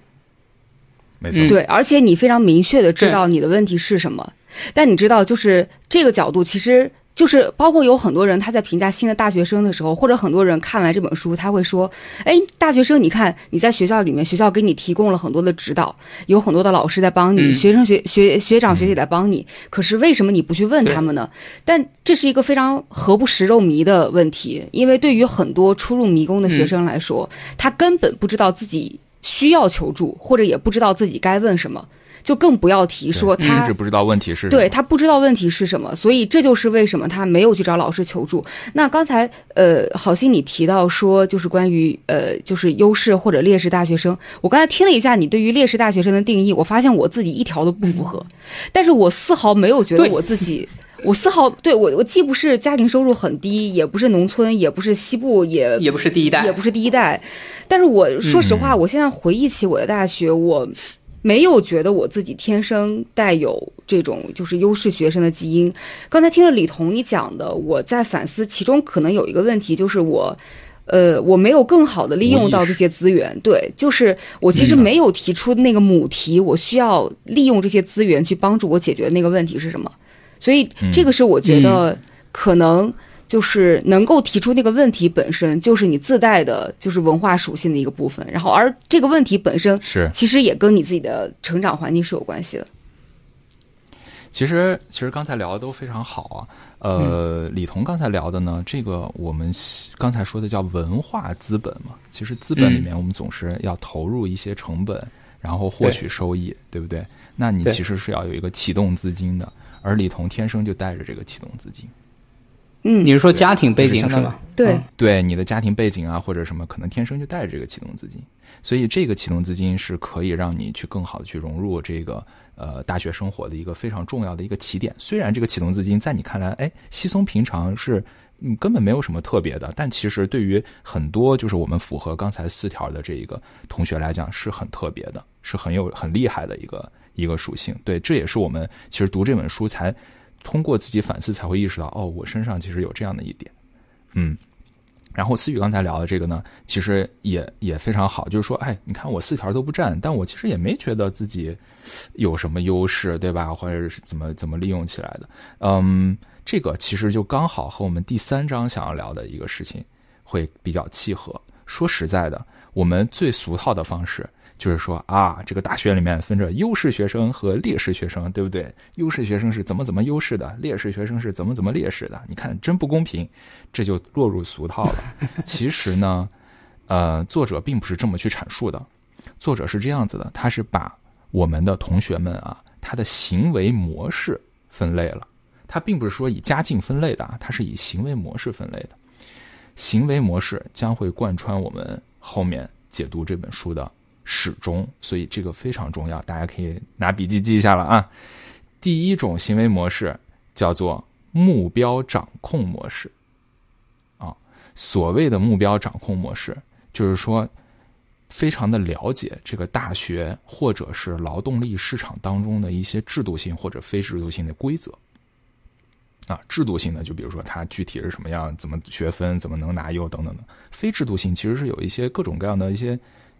没错，嗯。对，而且你非常明确的知道你的问题是什么，但你知道，就是这个角度，其实就是包括有很多人他在评价新的大学生的时候，或者很多人看完这本书，他会说，哎，大学生，你看你在学校里面，学校给你提供了很多的指导，有很多的老师在帮你，嗯。学生学学学长学姐在帮你，可是为什么你不去问他们呢？但这是一个非常何不食肉糜的问题，因为对于很多初入迷宫的学生来说，他根本不知道自己需要求助，或者也不知道自己该问什么，就更不要提说甚他至不知道问题是什么。对他不知道问题是什么，所以这就是为什么他没有去找老师求助。那刚才呃，好心你提到说，就是关于呃，就是优势或者劣势大学生，我刚才听了一下你对于劣势大学生的定义，我发现我自己一条都不符合，但是我丝毫没有觉得我自己。我丝毫对我，我既不是家庭收入很低，也不是农村，也不是西部，也也不是第一代，也不是第一代。但是我说实话，我现在回忆起我的大学，我没有觉得我自己天生带有这种就是优势学生的基因。刚才听了李彤你讲的，我在反思，其中可能有一个问题，就是我。呃，我没有更好的利用到这些资源，对，就是我其实没有提出那个母题，我需要利用这些资源去帮助我解决的那个问题是什么，所以这个是我觉得可能就是能够提出那个问题本身就是你自带的，就是文化属性的一个部分。然后，而这个问题本身是其实也跟你自己的成长环境是有关系的。其实，其实刚才聊的都非常好啊。呃，李彤刚才聊的呢，这个我们刚才说的叫文化资本嘛。其实资本里面，我们总是要投入一些成本，然后获取收益，对不对？那你其实是要有一个启动资金的，而李彤天生就带着这个启动资金。嗯你，是说家庭背景就是吗？对嗯，对你的家庭背景啊，或者什么，可能天生就带着这个启动资金，所以这个启动资金是可以让你去更好的去融入这个呃大学生活的一个非常重要的一个起点。虽然这个启动资金在你看来，哎，稀松平常是。嗯，根本没有什么特别的，但其实对于很多就是我们符合刚才四条的这一个同学来讲是很特别的，是很有很厉害的一个一个属性。对，这也是我们其实读这本书才通过自己反思才会意识到，哦，我身上其实有这样的一点。嗯，然后思雨刚才聊的这个呢，其实也也非常好，就是说，哎，你看我四条都不占，但我其实也没觉得自己有什么优势，对吧？或者是怎么怎么利用起来的？嗯，这个其实就刚好和我们第三章想要聊的一个事情会比较契合。说实在的，我们最俗套的方式就是说啊，这个大学里面分着优势学生和劣势学生，对不对？优势学生是怎么怎么优势的，劣势学生是怎么怎么劣势的。你看，真不公平，这就落入俗套了。其实呢，呃，作者并不是这么去阐述的。作者是这样子的，他是把我们的同学们啊，他的行为模式分类了。他并不是说以家境分类的啊，他是以行为模式分类的。行为模式将会贯穿我们后面解读这本书的始终，所以这个非常重要，大家可以拿笔记记一下了啊。第一种行为模式叫做目标掌控模式，啊，所谓的目标掌控模式，就是说非常的了解这个大学或者是劳动力市场当中的一些制度性或者非制度性的规则。啊，制度性的就比如说它具体是什么样，怎么学分，怎么能拿优等等的；非制度性其实是有一些各种各样的一些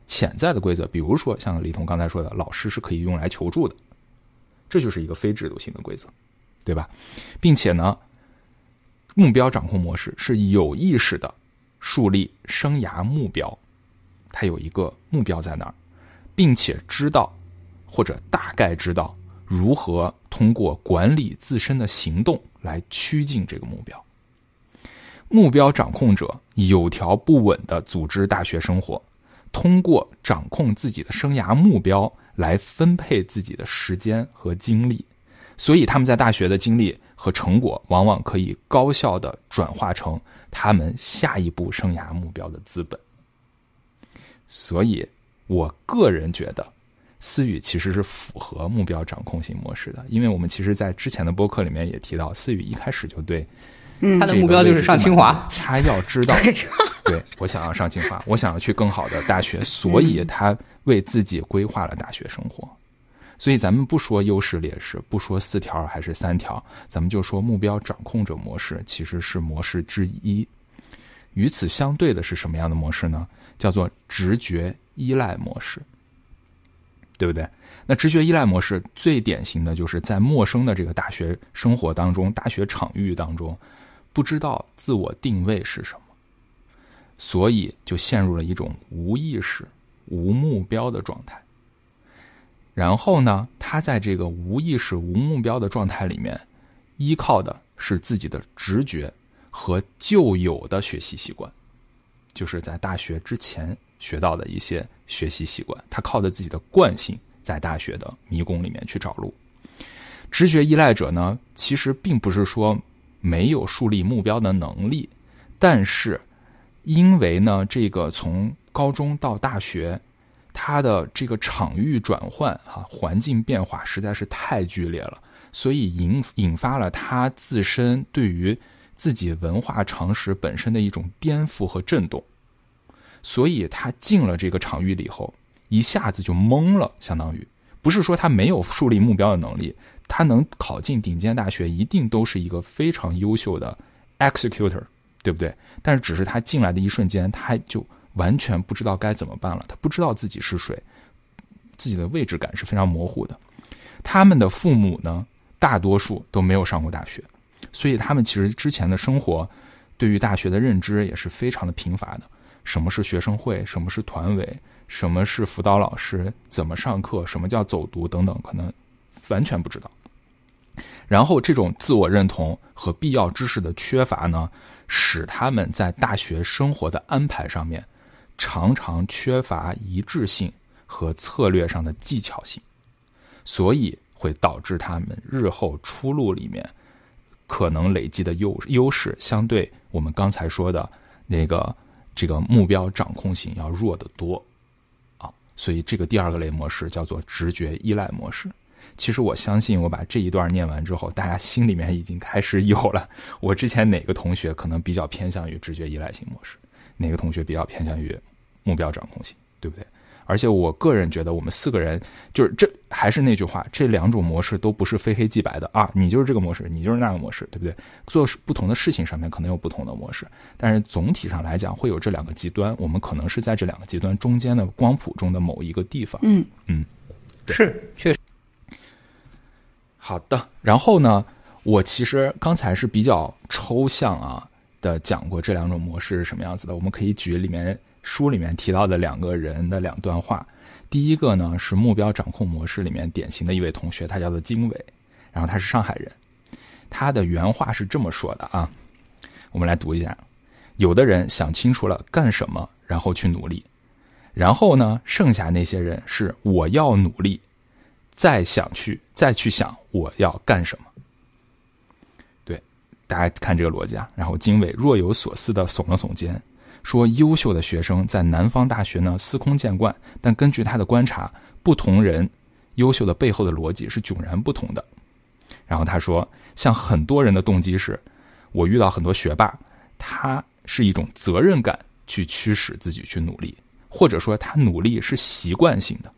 潜在的规则，比如说像李彤刚才说的，老师是可以用来求助的，这就是一个非制度性的规则，对吧？并且呢，目标掌控模式是有意识的树立生涯目标，它有一个目标在那儿，并且知道或者大概知道如何通过管理自身的行动。来趋近这个目标。目标掌控者有条不紊的组织大学生活，通过掌控自己的生涯目标来分配自己的时间和精力，所以他们在大学的经历和成果往往可以高效的转化成他们下一步生涯目标的资本。所以，我个人觉得。思雨其实是符合目标掌控型模式的，因为我们其实，在之前的播客里面也提到，思雨一开始就对，嗯他的目标就是上清华，他要知道，对我想要上清华，我想要去更好的大学，所以他为自己规划了大学生活。所以咱们不说优势劣势，不说四条还是三条，咱们就说目标掌控者模式其实是模式之一。与此相对的是什么样的模式呢？叫做直觉依赖模式。对不对？那直觉依赖模式最典型的就是在陌生的这个大学生活当中、大学场域当中，不知道自我定位是什么，所以就陷入了一种无意识、无目标的状态。然后呢，他在这个无意识、无目标的状态里面，依靠的是自己的直觉和旧有的学习习惯，就是在大学之前学到的一些。学习习惯，他靠着自己的惯性，在大学的迷宫里面去找路。直觉依赖者呢，其实并不是说没有树立目标的能力，但是因为呢，这个从高中到大学，他的这个场域转换哈，环境变化实在是太剧烈了，所以引引发了他自身对于自己文化常识本身的一种颠覆和震动。所以他进了这个场域里以后，一下子就懵了，相当于不是说他没有树立目标的能力，他能考进顶尖大学，一定都是一个非常优秀的 executor，对不对？但是只是他进来的一瞬间，他就完全不知道该怎么办了，他不知道自己是谁，自己的位置感是非常模糊的。他们的父母呢，大多数都没有上过大学，所以他们其实之前的生活，对于大学的认知也是非常的贫乏的。什么是学生会？什么是团委？什么是辅导老师？怎么上课？什么叫走读？等等，可能完全不知道。然后，这种自我认同和必要知识的缺乏呢，使他们在大学生活的安排上面常常缺乏一致性和策略上的技巧性，所以会导致他们日后出路里面可能累积的优优势，相对我们刚才说的那个这个目标掌控性要弱得多啊。所以这个第二个类模式叫做直觉依赖模式。其实我相信，我把这一段念完之后，大家心里面已经开始有了。我之前哪个同学可能比较偏向于直觉依赖型模式，哪个同学比较偏向于目标掌控型，对不对？而且我个人觉得，我们四个人就是这还是那句话，这两种模式都不是非黑即白的啊。你就是这个模式，你就是那个模式，对不对？做不同的事情上面可能有不同的模式，但是总体上来讲会有这两个极端。我们可能是在这两个极端中间的光谱中的某一个地方。嗯嗯，是确实。好的，然后呢，我其实刚才是比较抽象啊的讲过这两种模式是什么样子的。我们可以举里面书里面提到的两个人的两段话。第一个呢是目标掌控模式里面典型的一位同学，他叫做经纬，然后他是上海人，他的原话是这么说的啊，我们来读一下：有的人想清楚了干什么，然后去努力，然后呢，剩下那些人是我要努力。再想去，再去想我要干什么？对，大家看这个逻辑啊。然后经纬若有所思的耸了耸肩，说：“优秀的学生在南方大学呢司空见惯，但根据他的观察，不同人优秀的背后的逻辑是迥然不同的。”然后他说：“像很多人的动机是，我遇到很多学霸，他是一种责任感去驱使自己去努力，或者说他努力是习惯性的。”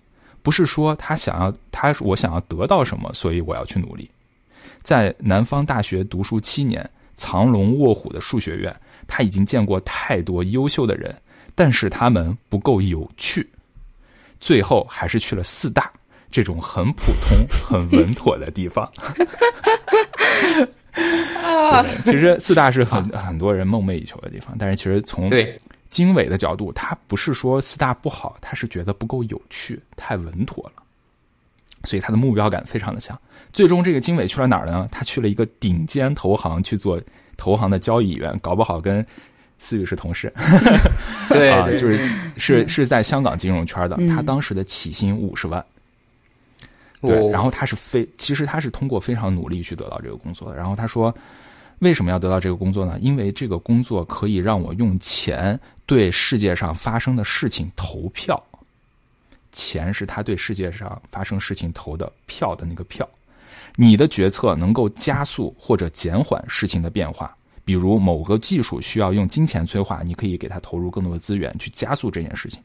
不是说他想要他我想要得到什么，所以我要去努力。在南方大学读书七年，藏龙卧虎的数学院，他已经见过太多优秀的人，但是他们不够有趣，最后还是去了四大这种很普通、很稳妥的地方。其实四大是很很多人梦寐以求的地方，但是其实从对。经纬的角度，他不是说四大不好，他是觉得不够有趣，太稳妥了，所以他的目标感非常的强。最终，这个经纬去了哪儿呢？他去了一个顶尖投行去做投行的交易员，搞不好跟思雨是同事。对，就是是是在香港金融圈的。他当时的起薪五十万。对，然后他是非，其实他是通过非常努力去得到这个工作的。然后他说，为什么要得到这个工作呢？因为这个工作可以让我用钱。对世界上发生的事情投票，钱是他对世界上发生事情投的票的那个票。你的决策能够加速或者减缓事情的变化，比如某个技术需要用金钱催化，你可以给他投入更多的资源去加速这件事情。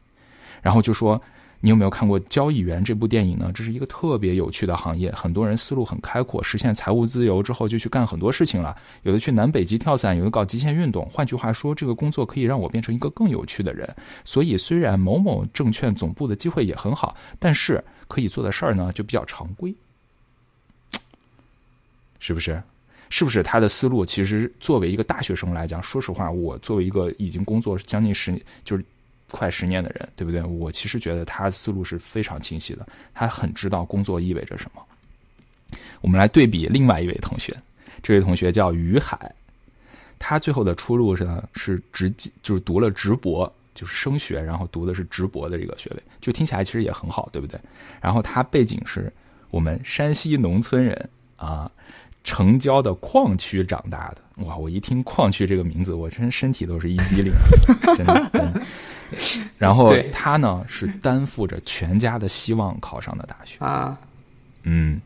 然后就说。你有没有看过《交易员》这部电影呢？这是一个特别有趣的行业，很多人思路很开阔，实现财务自由之后就去干很多事情了。有的去南北极跳伞，有的搞极限运动。换句话说，这个工作可以让我变成一个更有趣的人。所以，虽然某某证券总部的机会也很好，但是可以做的事儿呢就比较常规，是不是？是不是他的思路其实作为一个大学生来讲，说实话，我作为一个已经工作将近十年，就是。快十年的人，对不对？我其实觉得他思路是非常清晰的，他很知道工作意味着什么。我们来对比另外一位同学，这位同学叫于海，他最后的出路是呢是直就是读了直博，就是升学，然后读的是直博的这个学位，就听起来其实也很好，对不对？然后他背景是我们山西农村人啊。城郊的矿区长大的，哇！我一听矿区这个名字，我真身体都是一激灵，真的。然后他呢是担负着全家的希望考上的大学啊，嗯，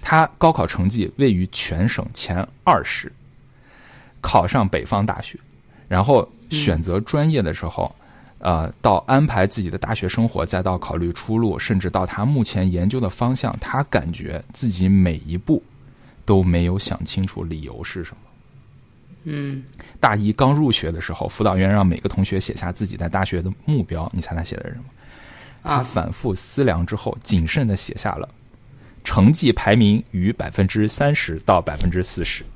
他高考成绩位于全省前二十，考上北方大学，然后选择专业的时候，呃，到安排自己的大学生活，再到考虑出路，甚至到他目前研究的方向，他感觉自己每一步。都没有想清楚理由是什么。嗯，大一刚入学的时候，辅导员让每个同学写下自己在大学的目标。你猜他写的是什么？他反复思量之后，谨慎的写下了成绩排名于百分之三十到百分之四十。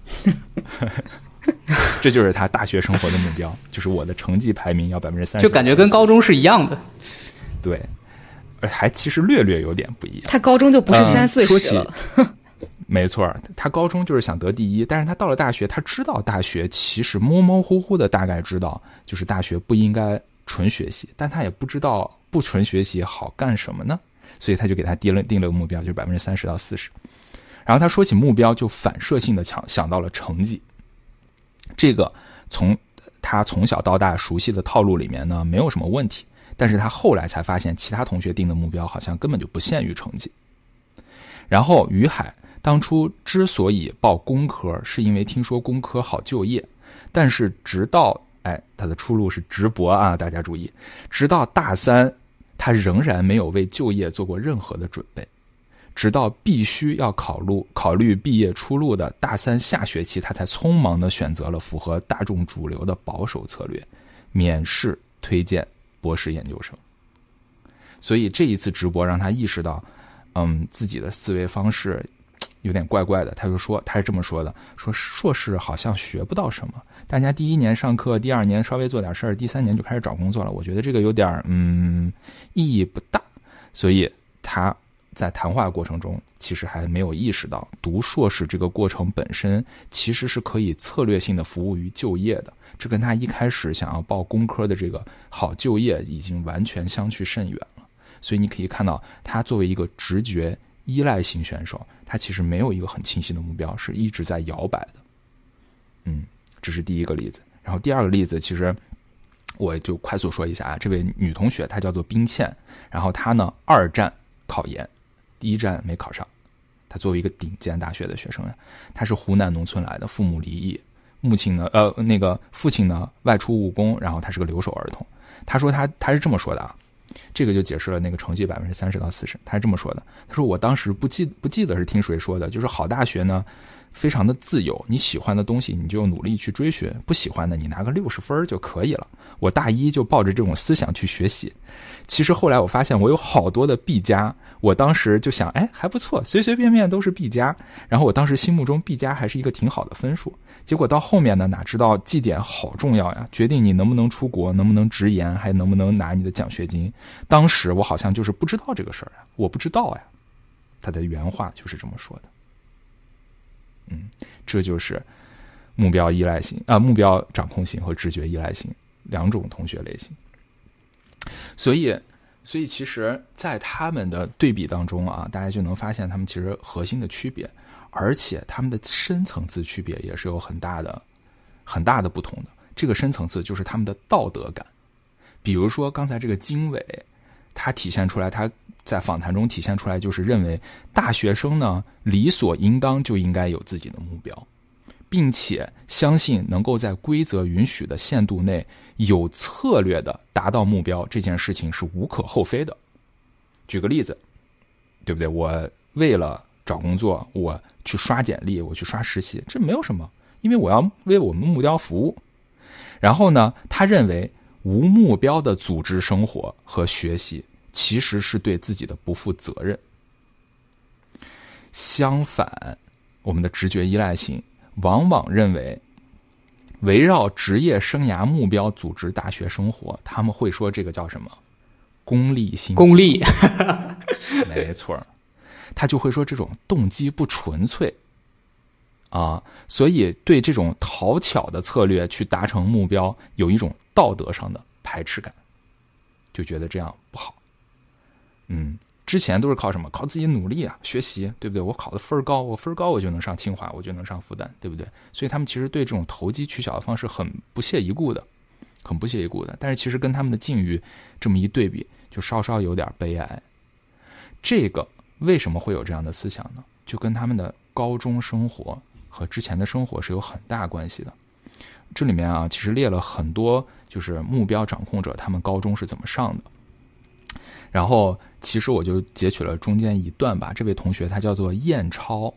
这就是他大学生活的目标，就是我的成绩排名要百分之三十。就感觉跟高中是一样的。对，还其实略略有点不一样。他高中就不是三四十了。没错，他高中就是想得第一，但是他到了大学，他知道大学其实模模糊糊的大概知道，就是大学不应该纯学习，但他也不知道不纯学习好干什么呢，所以他就给他定了定了个目标，就是百分之三十到四十。然后他说起目标，就反射性的想想到了成绩。这个从他从小到大熟悉的套路里面呢，没有什么问题。但是他后来才发现，其他同学定的目标好像根本就不限于成绩。然后于海当初之所以报工科，是因为听说工科好就业。但是直到哎，他的出路是直博啊，大家注意，直到大三，他仍然没有为就业做过任何的准备。直到必须要考虑考虑毕业出路的大三下学期，他才匆忙的选择了符合大众主流的保守策略，免试推荐博士研究生。所以这一次直播让他意识到，嗯，自己的思维方式 有点怪怪的。他就说，他是这么说的：说硕士好像学不到什么，大家第一年上课，第二年稍微做点事儿，第三年就开始找工作了。我觉得这个有点嗯意义不大，所以他。在谈话过程中，其实还没有意识到读硕士这个过程本身其实是可以策略性的服务于就业的。这跟他一开始想要报工科的这个好就业已经完全相去甚远了。所以你可以看到，他作为一个直觉依赖型选手，他其实没有一个很清晰的目标，是一直在摇摆的。嗯，这是第一个例子。然后第二个例子，其实我就快速说一下啊，这位女同学她叫做冰倩，然后她呢二战考研。第一站没考上，他作为一个顶尖大学的学生呀，他是湖南农村来的，父母离异，母亲呢，呃，那个父亲呢外出务工，然后他是个留守儿童。他说他他是这么说的啊，这个就解释了那个成绩百分之三十到四十。他是这么说的，他说我当时不记不记得是听谁说的，就是好大学呢。非常的自由，你喜欢的东西你就努力去追寻，不喜欢的你拿个六十分就可以了。我大一就抱着这种思想去学习，其实后来我发现我有好多的 B 加，我当时就想，哎，还不错，随随便便都是 B 加。然后我当时心目中 B 加还是一个挺好的分数。结果到后面呢，哪知道绩点好重要呀，决定你能不能出国，能不能直研，还能不能拿你的奖学金。当时我好像就是不知道这个事儿呀，我不知道呀。他的原话就是这么说的。嗯，这就是目标依赖型啊，目标掌控型和直觉依赖型两种同学类型。所以，所以其实，在他们的对比当中啊，大家就能发现他们其实核心的区别，而且他们的深层次区别也是有很大的、很大的不同的。这个深层次就是他们的道德感。比如说刚才这个经纬，他体现出来他。在访谈中体现出来，就是认为大学生呢理所应当就应该有自己的目标，并且相信能够在规则允许的限度内有策略的达到目标这件事情是无可厚非的。举个例子，对不对？我为了找工作，我去刷简历，我去刷实习，这没有什么，因为我要为我们目标服务。然后呢，他认为无目标的组织生活和学习。其实是对自己的不负责任。相反，我们的直觉依赖性往往认为，围绕职业生涯目标组织大学生活，他们会说这个叫什么？功利性。功利，没错他就会说这种动机不纯粹啊，所以对这种讨巧的策略去达成目标，有一种道德上的排斥感，就觉得这样不好。嗯，之前都是靠什么？靠自己努力啊，学习，对不对？我考的分儿高，我分儿高，我就能上清华，我就能上复旦，对不对？所以他们其实对这种投机取巧的方式很不屑一顾的，很不屑一顾的。但是其实跟他们的境遇这么一对比，就稍稍有点悲哀。这个为什么会有这样的思想呢？就跟他们的高中生活和之前的生活是有很大关系的。这里面啊，其实列了很多，就是目标掌控者他们高中是怎么上的。然后，其实我就截取了中间一段吧。这位同学他叫做燕超，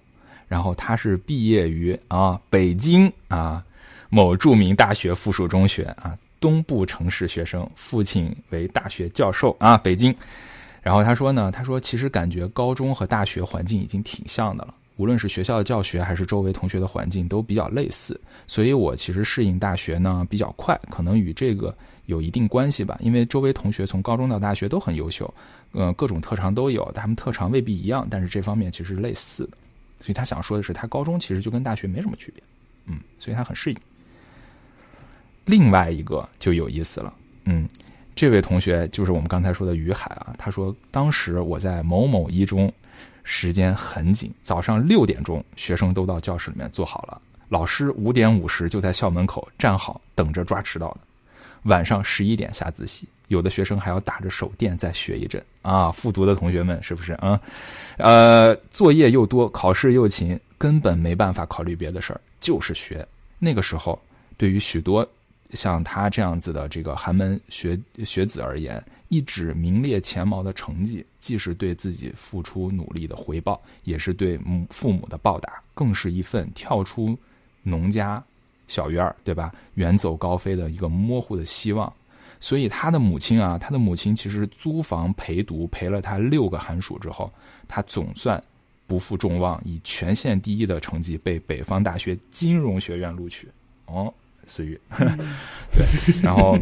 然后他是毕业于啊北京啊某著名大学附属中学啊东部城市学生，父亲为大学教授啊北京。然后他说呢，他说其实感觉高中和大学环境已经挺像的了，无论是学校的教学还是周围同学的环境都比较类似，所以我其实适应大学呢比较快，可能与这个。有一定关系吧，因为周围同学从高中到大学都很优秀，呃，各种特长都有，他们特长未必一样，但是这方面其实是类似的，所以他想说的是，他高中其实就跟大学没什么区别，嗯，所以他很适应。另外一个就有意思了，嗯，这位同学就是我们刚才说的于海啊，他说当时我在某某一中时间很紧，早上六点钟学生都到教室里面坐好了，老师五点五十就在校门口站好，等着抓迟到的。晚上十一点下自习，有的学生还要打着手电再学一阵啊！复读的同学们是不是啊？呃，作业又多，考试又勤，根本没办法考虑别的事儿，就是学。那个时候，对于许多像他这样子的这个寒门学学子而言，一纸名列前茅的成绩，既是对自己付出努力的回报，也是对母父母的报答，更是一份跳出农家。小鱼儿，对吧？远走高飞的一个模糊的希望，所以他的母亲啊，他的母亲其实租房陪读，陪了他六个寒暑之后，他总算不负众望，以全县第一的成绩被北方大学金融学院录取。哦，思雨，对，然后。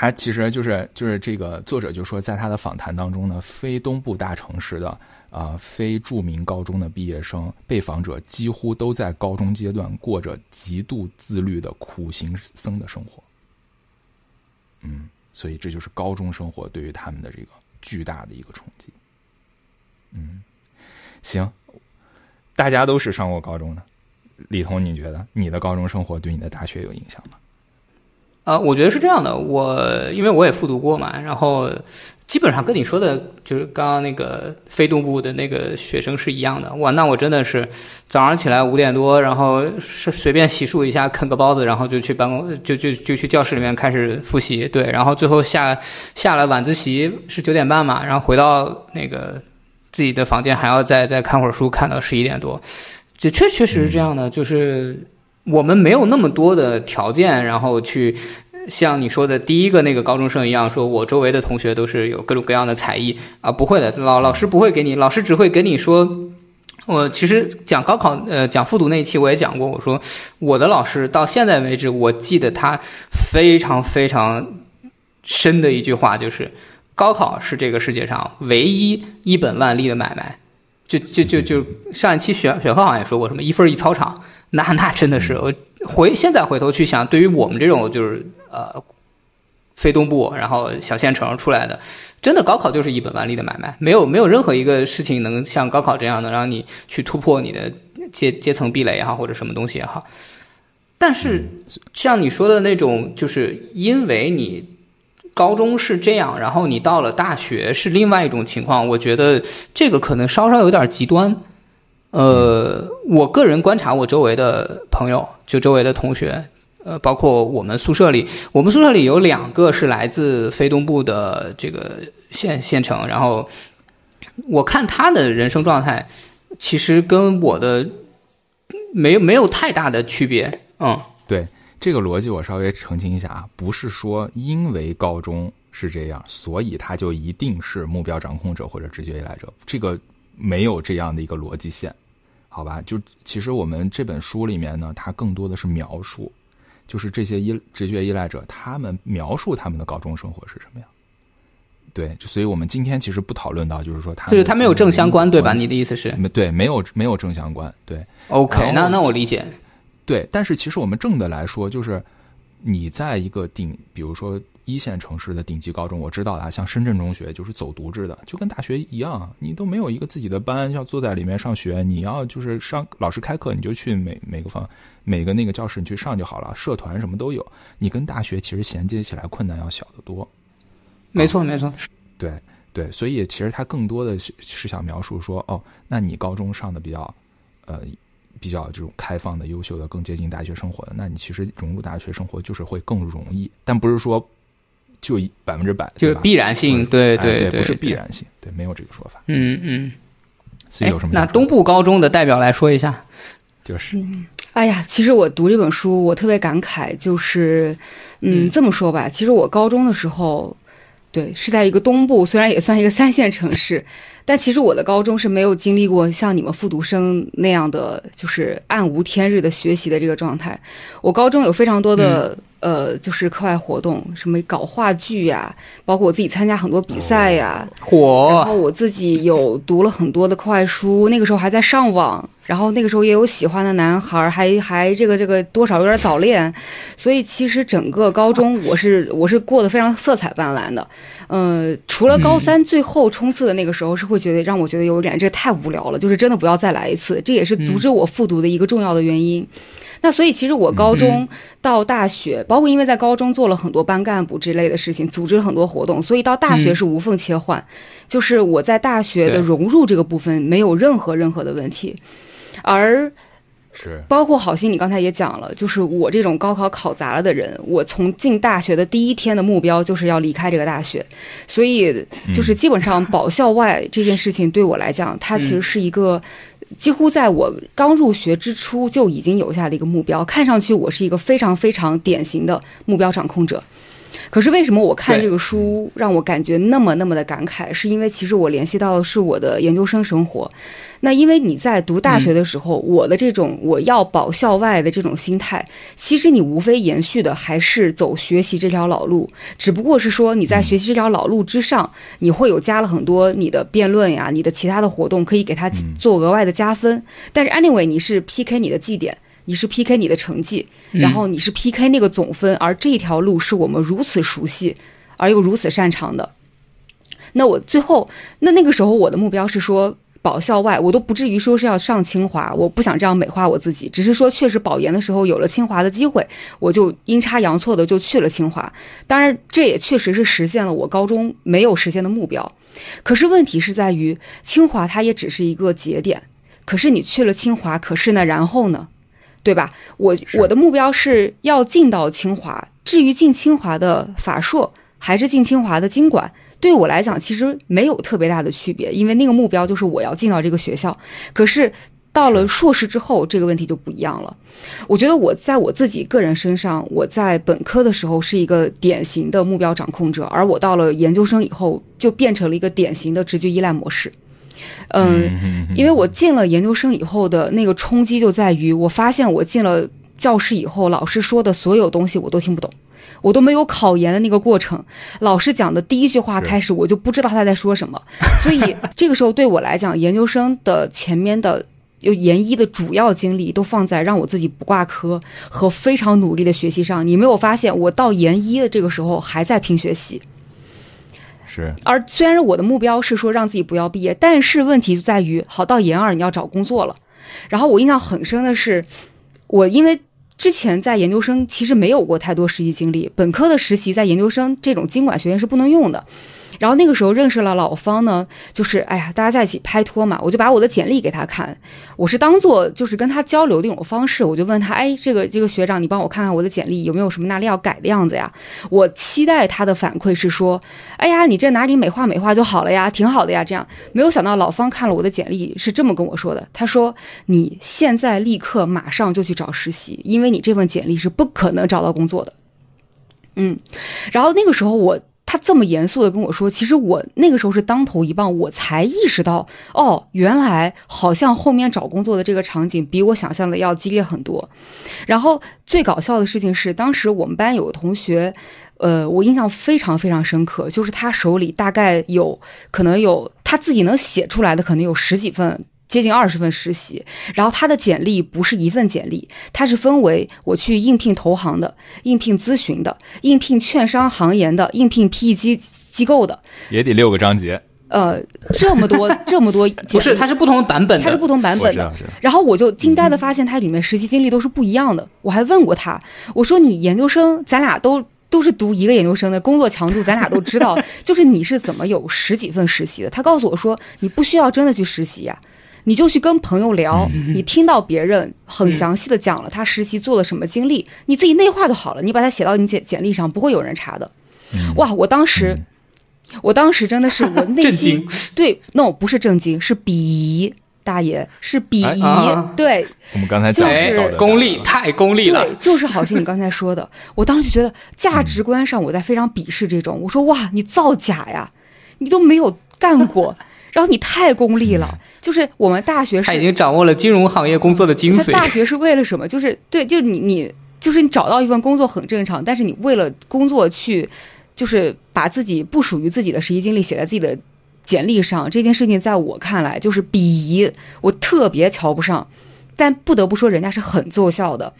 他其实就是就是这个作者就说，在他的访谈当中呢，非东部大城市的啊，非著名高中的毕业生被访者几乎都在高中阶段过着极度自律的苦行僧的生活。嗯，所以这就是高中生活对于他们的这个巨大的一个冲击。嗯，行，大家都是上过高中的，李彤，你觉得你的高中生活对你的大学有影响吗？呃，我觉得是这样的，我因为我也复读过嘛，然后基本上跟你说的，就是刚刚那个非东部的那个学生是一样的。哇，那我真的是早上起来五点多，然后是随便洗漱一下，啃个包子，然后就去办公，就就就去教室里面开始复习。对，然后最后下下了晚自习是九点半嘛，然后回到那个自己的房间还要再再看会儿书，看到十一点多，就确确实是这样的，就是。我们没有那么多的条件，然后去像你说的第一个那个高中生一样，说我周围的同学都是有各种各样的才艺啊，不会的，老老师不会给你，老师只会跟你说，我其实讲高考，呃，讲复读那一期我也讲过，我说我的老师到现在为止，我记得他非常非常深的一句话，就是高考是这个世界上唯一一本万利的买卖。就就就就上一期选选课好像也说过什么一分一操场，那那真的是我回现在回头去想，对于我们这种就是呃非东部然后小县城出来的，真的高考就是一本万利的买卖，没有没有任何一个事情能像高考这样能让你去突破你的阶阶层壁垒也好或者什么东西也好，但是像你说的那种，就是因为你。高中是这样，然后你到了大学是另外一种情况。我觉得这个可能稍稍有点极端。呃，我个人观察我周围的朋友，就周围的同学，呃，包括我们宿舍里，我们宿舍里有两个是来自非东部的这个县县城，然后我看他的人生状态，其实跟我的没没有太大的区别。嗯，对。这个逻辑我稍微澄清一下啊，不是说因为高中是这样，所以他就一定是目标掌控者或者直觉依赖者，这个没有这样的一个逻辑线，好吧？就其实我们这本书里面呢，它更多的是描述，就是这些依直觉依赖者他们描述他们的高中生活是什么样。对，所以我们今天其实不讨论到，就是说他就是他没有正相关，对吧？你的意思是？对，没有没有正相关，对。OK，那那我理解。对，但是其实我们正的来说，就是你在一个顶，比如说一线城市的顶级高中，我知道啊，像深圳中学就是走读制的，就跟大学一样，你都没有一个自己的班要坐在里面上学，你要就是上老师开课，你就去每每个房每个那个教室你去上就好了，社团什么都有，你跟大学其实衔接起来困难要小得多。没错，没错，对对，所以其实他更多的是是想描述说，哦，那你高中上的比较，呃。比较这种开放的、优秀的、更接近大学生活的，那你其实融入大学生活就是会更容易，但不是说就百分之百就是必然性，对对对，不是必然性，对，没有这个说法。嗯嗯，所以有什么？那东部高中的代表来说一下，就是，哎呀，其实我读这本书，我特别感慨，就是，嗯，这么说吧，其实我高中的时候，对，是在一个东部，虽然也算一个三线城市。但其实我的高中是没有经历过像你们复读生那样的，就是暗无天日的学习的这个状态。我高中有非常多的呃，就是课外活动，什么搞话剧呀，包括我自己参加很多比赛呀，然火后我自己有读了很多的课外书，那个时候还在上网，然后那个时候也有喜欢的男孩儿，还还这个这个多少有点早恋，所以其实整个高中我是我是过得非常色彩斑斓的，呃，除了高三最后冲刺的那个时候是会觉得让我觉得有一点这太无聊了，就是真的不要再来一次，这也是阻止我复读的一个重要的原因。那所以其实我高中到大学，包括因为在高中做了很多班干部之类的事情，组织了很多活动，所以到大学是无缝切换，就是我在大学的融入这个部分没有任何任何的问题，而。是。包括好心，你刚才也讲了，就是我这种高考考砸了的人，我从进大学的第一天的目标就是要离开这个大学，所以就是基本上保校外这件事情对我来讲，它其实是一个几乎在我刚入学之初就已经有下的一个目标，看上去我是一个非常非常典型的目标掌控者。可是为什么我看对这个书让我感觉那么那么的感慨？是因为其实我联系到的是我的研究生生活。那因为你在读大学的时候，我的这种我要保校外的这种心态，其实你无非延续的还是走学习这条老路，只不过是说你在学习这条老路之上，你会有加了很多你的辩论呀、你的其他的活动，可以给它做额外的加分。但是 anyway，你是 PK 你的绩点。你是 PK 你的成绩，然后你是 PK 那个总分，而这条路是我们如此熟悉而又如此擅长的。那我最后，那那个时候我的目标是说保校外，我都不至于说是要上清华，我不想这样美化我自己，只是说确实保研的时候有了清华的机会，我就阴差阳错的就去了清华。当然，这也确实是实现了我高中没有实现的目标。可是问题是在于，清华它也只是一个节点。可是你去了清华，可是呢，然后呢？对吧？我我的目标是要进到清华，至于进清华的法硕还是进清华的经管，对我来讲其实没有特别大的区别，因为那个目标就是我要进到这个学校。可是到了硕士之后，这个问题就不一样了。我觉得我在我自己个人身上，我在本科的时候是一个典型的目标掌控者，而我到了研究生以后，就变成了一个典型的直觉依赖模式。嗯，因为我进了研究生以后的那个冲击就在于，我发现我进了教室以后，老师说的所有东西我都听不懂，我都没有考研的那个过程。老师讲的第一句话开始，我就不知道他在说什么。所以 这个时候对我来讲，研究生的前面的就研一的主要精力都放在让我自己不挂科和非常努力的学习上。你没有发现，我到研一的这个时候还在拼学习。是而虽然我的目标是说让自己不要毕业，但是问题就在于，好到研二你要找工作了。然后我印象很深的是，我因为之前在研究生其实没有过太多实习经历，本科的实习在研究生这种经管学院是不能用的。然后那个时候认识了老方呢，就是哎呀，大家在一起拍拖嘛，我就把我的简历给他看，我是当做就是跟他交流的一种方式，我就问他，哎，这个这个学长，你帮我看看我的简历有没有什么哪里要改的样子呀？我期待他的反馈是说，哎呀，你这哪里美化美化就好了呀，挺好的呀，这样。没有想到老方看了我的简历是这么跟我说的，他说你现在立刻马上就去找实习，因为你这份简历是不可能找到工作的。嗯，然后那个时候我。他这么严肃的跟我说，其实我那个时候是当头一棒，我才意识到，哦，原来好像后面找工作的这个场景比我想象的要激烈很多。然后最搞笑的事情是，当时我们班有个同学，呃，我印象非常非常深刻，就是他手里大概有可能有他自己能写出来的，可能有十几份。接近二十份实习，然后他的简历不是一份简历，他是分为我去应聘投行的、应聘咨询的、应聘券商行研的、应聘 PE 机机构的，也得六个章节，呃，这么多 这么多，不是，它是不同版本的，它是不同版本的然后我就惊呆的发现，它里面实习经历都是不一样的。我还问过他，我说你研究生，咱俩都都是读一个研究生的，工作强度咱俩都知道，就是你是怎么有十几份实习的？他告诉我说，你不需要真的去实习呀、你就去跟朋友聊，你听到别人很详细的讲了他实习做了什么经历，你自己内化就好了，你把它写到你简简历上，不会有人查的。哇，我当时，我当时真的是我内震心惊。对，no 不是震惊，是鄙夷，大爷是鄙夷，啊。对我们刚才讲哎的道德，功利太功利了。对，，就是好像你刚才说的，我当时就觉得价值观上我在非常鄙视这种，我说哇，你造假呀，你都没有干过，然后你太功利了，就是我们大学是他已经掌握了金融行业工作的精髓。他大学是为了什么？就是对，就是你你就是你找到一份工作很正常，但是你为了工作去，就是把自己不属于自己的实习经历写在自己的简历上，这件事情在我看来就是鄙夷，我特别瞧不上。但不得不说，人家是很奏效的。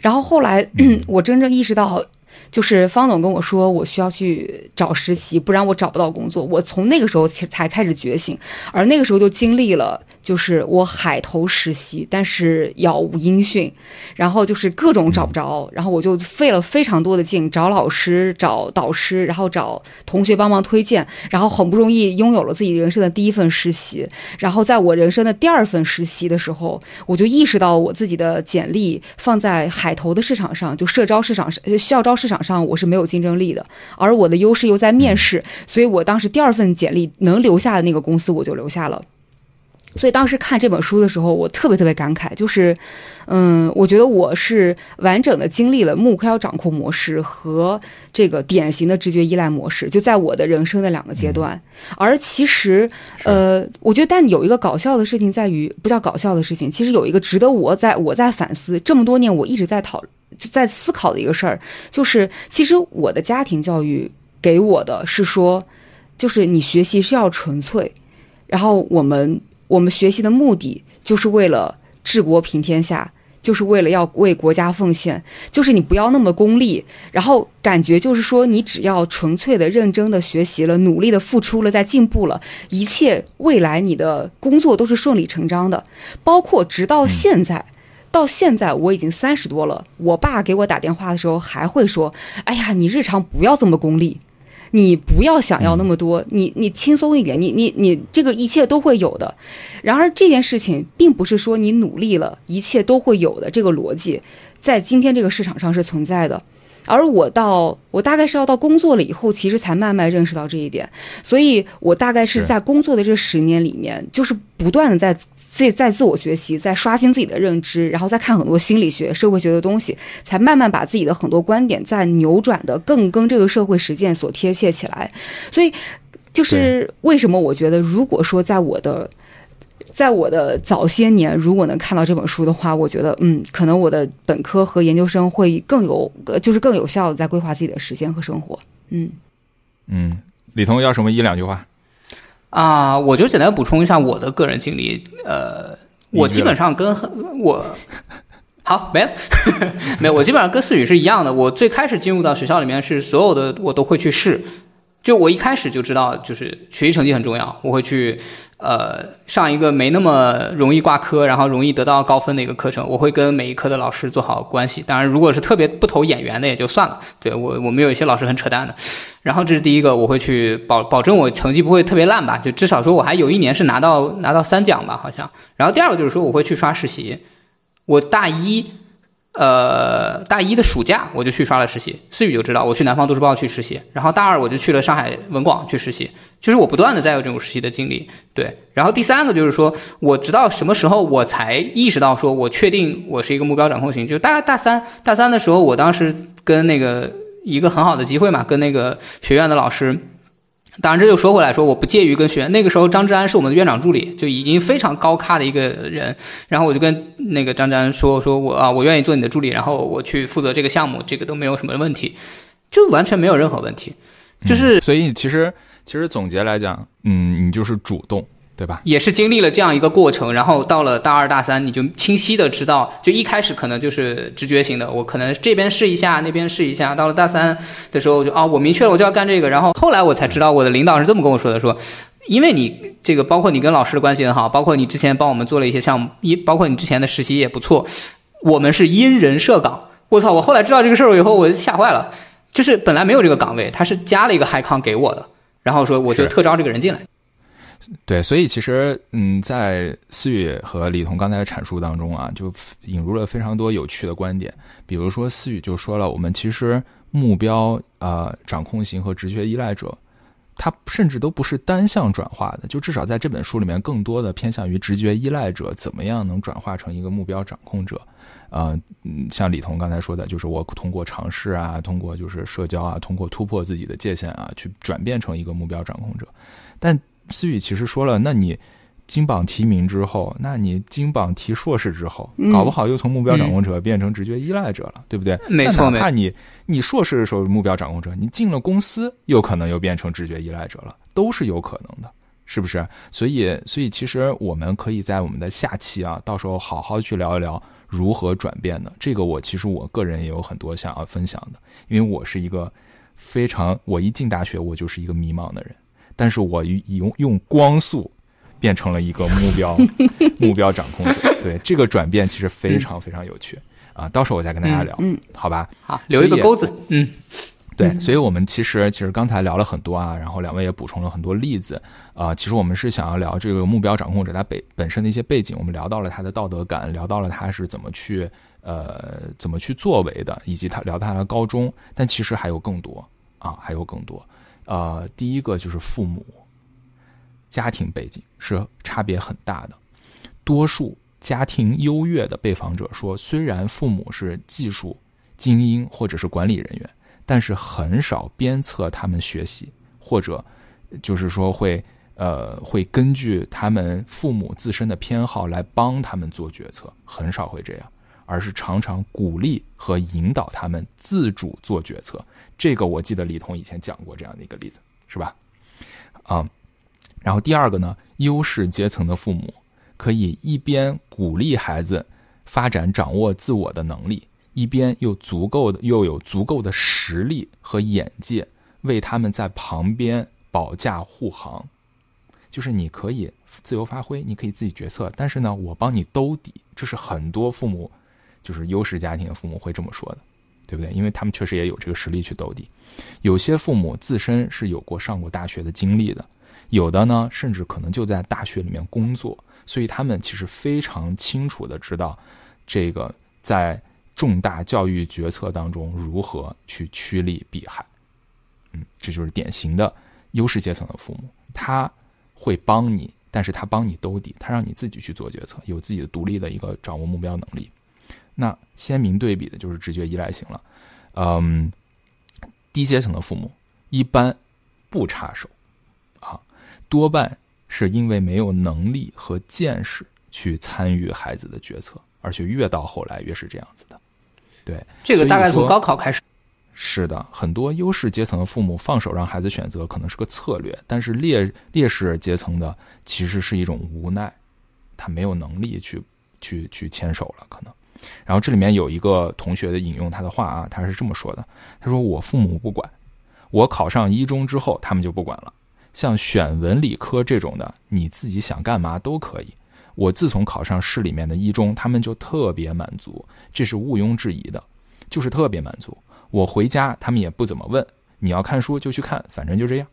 然后后来，我真正意识到。就是方总跟我说，我需要去找实习，不然我找不到工作。我从那个时候才开始觉醒，而那个时候就经历了，就是我海投实习，但是杳无音讯，然后就是各种找不着，然后我就费了非常多的劲找老师、找导师，然后找同学帮忙推荐，然后很不容易拥有了自己人生的第一份实习。然后在我人生的第二份实习的时候，我就意识到我自己的简历放在海投的市场上，就社招市场上、校招市场。上我是没有竞争力的，而我的优势又在面试，所以我当时第二份简历能留下的那个公司我就留下了。所以当时看这本书的时候，我特别特别感慨，就是，嗯，我觉得我是完整的经历了目标掌控模式和这个典型的直觉依赖模式，就在我的人生的两个阶段。而其实，呃，我觉得但有一个搞笑的事情在于，不叫搞笑的事情，其实有一个值得我在我在反思这么多年，我一直在讨。在思考的一个事儿，就是其实我的家庭教育给我的是说，就是你学习是要纯粹，然后我们我们学习的目的就是为了治国平天下，就是为了要为国家奉献，就是你不要那么功利，然后感觉就是说你只要纯粹的、认真的学习了，努力的付出了，在进步了，一切未来你的工作都是顺理成章的，包括直到现在。到现在我已经三十多了，我爸给我打电话的时候还会说：“哎呀，你日常不要这么功利，你不要想要那么多，你你轻松一点，你你你这个一切都会有的。”然而这件事情并不是说你努力了一切都会有的这个逻辑，在今天这个市场上是存在的。而我到我大概是要到工作了以后，其实才慢慢认识到这一点。所以我大概是在工作的这十年里面，就是不断的在自己在自我学习，在刷新自己的认知，然后再看很多心理学、社会学的东西，才慢慢把自己的很多观点在扭转的更跟这个社会实践所贴切起来。所以，就是为什么我觉得，如果说在我的。在我的早些年，如果能看到这本书的话，我觉得，嗯，可能我的本科和研究生会更有，就是更有效的在规划自己的时间和生活。嗯嗯，李彤要什么一两句话？啊，我就简单补充一下我的个人经历。呃，我基本上跟我好没了，没有，我基本上跟思雨是一样的。我最开始进入到学校里面是所有的我都会去试。就我一开始就知道，就是学习成绩很重要，我会去，呃，上一个没那么容易挂科，然后容易得到高分的一个课程。我会跟每一科的老师做好关系。当然，如果是特别不投眼缘的，也就算了。对我，我们有一些老师很扯淡的。然后这是第一个，我会去保保证我成绩不会特别烂吧，就至少说我还有一年是拿到拿到三奖吧，好像。然后第二个就是说，我会去刷实习。我大一。呃，大一的暑假我就去刷了实习，思雨就知道我去南方都市报去实习，然后大二我就去了上海文广去实习，就是我不断的在有这种实习的经历。对，然后第三个就是说，我直到什么时候我才意识到说我确定我是一个目标掌控型，就大大三大三的时候，我当时跟那个一个很好的机会嘛，跟那个学院的老师。当然，这就说回来，说我不介于跟学院。那个时候，张志安是我们的院长助理，就已经非常高咖的一个人。然后我就跟那个张志安说：“说我啊，我愿意做你的助理，然后我去负责这个项目，这个都没有什么问题，就完全没有任何问题。”就是，所以其实其实总结来讲，嗯，你就是主动。对吧？也是经历了这样一个过程，然后到了大二大三，你就清晰的知道，就一开始可能就是直觉型的，我可能这边试一下，那边试一下。到了大三的时候，就啊，我明确了我就要干这个。然后后来我才知道，我的领导是这么跟我说的：说，因为你这个，包括你跟老师的关系很好，包括你之前帮我们做了一些项目，一包括你之前的实习也不错，我们是因人设岗。我操！我后来知道这个事儿以后，我吓坏了。就是本来没有这个岗位，他是加了一个海康给我的，然后说我就特招这个人进来。对，所以其实，嗯，在思雨和李彤刚才的阐述当中啊，就引入了非常多有趣的观点。比如说，思雨就说了，我们其实目标呃掌控型和直觉依赖者，他甚至都不是单向转化的。就至少在这本书里面，更多的偏向于直觉依赖者怎么样能转化成一个目标掌控者。呃，嗯，像李彤刚才说的，就是我通过尝试啊，通过就是社交啊，通过突破自己的界限啊，去转变成一个目标掌控者。但思雨其实说了，那你金榜题名之后，那你金榜题硕士之后，嗯搞不好又从目标掌控者变成直觉依赖者了，对不对？没错那哪怕你你硕士的时候目标掌控者，你进了公司，有可能又变成直觉依赖者了，都是有可能的，是不是？所以，所以其实我们可以在我们的下期啊，到时候好好去聊一聊如何转变的。这个我其实我个人也有很多想要分享的，因为我是一个非常，我一进大学我就是一个迷茫的人，但是我以用用光速。变成了一个目标 目标掌控者，对这个转变其实非常非常有趣、啊！到时候我再跟大家聊，嗯，好吧？好，留一个钩子。嗯，对，所以我们其实其实刚才聊了很多啊，然后两位也补充了很多例子啊、其实我们是想要聊这个目标掌控者他本本身的一些背景，我们聊到了他的道德感，聊到了他是怎么去呃怎么去作为的，以及他聊他的高中，但其实还有更多啊，还有更多。呃，第一个就是父母家庭背景是差别很大的，多数家庭优越的被访者说，虽然父母是技术精英或者是管理人员。但是很少鞭策他们学习，或者就是说会呃会根据他们父母自身的偏好来帮他们做决策，很少会这样，而是常常鼓励和引导他们自主做决策。这个我记得李彤以前讲过这样的一个例子，是吧？啊、然后第二个呢，优势阶层的父母可以一边鼓励孩子发展掌握自我的能力。一边又足够的又有足够的实力和眼界，为他们在旁边保驾护航，就是你可以自由发挥，你可以自己决策，但是呢，我帮你兜底，这是很多父母，就是优势家庭的父母会这么说的，对不对？因为他们确实也有这个实力去兜底。有些父母自身是有过上过大学的经历的，有的呢，甚至可能就在大学里面工作，所以他们其实非常清楚的知道这个在。重大教育决策当中如何去趋利避害，嗯，这就是典型的优势阶层的父母，他会帮你，但是他帮你兜底，他让你自己去做决策，有自己的独立的一个掌握目标能力。那鲜明对比的就是直觉依赖型了，嗯，低阶层的父母一般不插手，啊，多半是因为没有能力和见识去参与孩子的决策，而且越到后来越是这样子的。对，这个大概从高考开始。是的，很多优势阶层的父母放手让孩子选择，可能是个策略，但是劣劣势阶层的其实是一种无奈，他没有能力去去去牵手了，可能。然后这里面有一个同学的引用他的话啊，他是这么说的：“他说我父母不管，我考上一中之后，他们就不管了。像选文理科这种的，你自己想干嘛都可以。我自从考上市里面的一中，他们就特别满足，这是毋庸置疑的，就是特别满足。我回家，他们也不怎么问，你要看书就去看，反正就这样。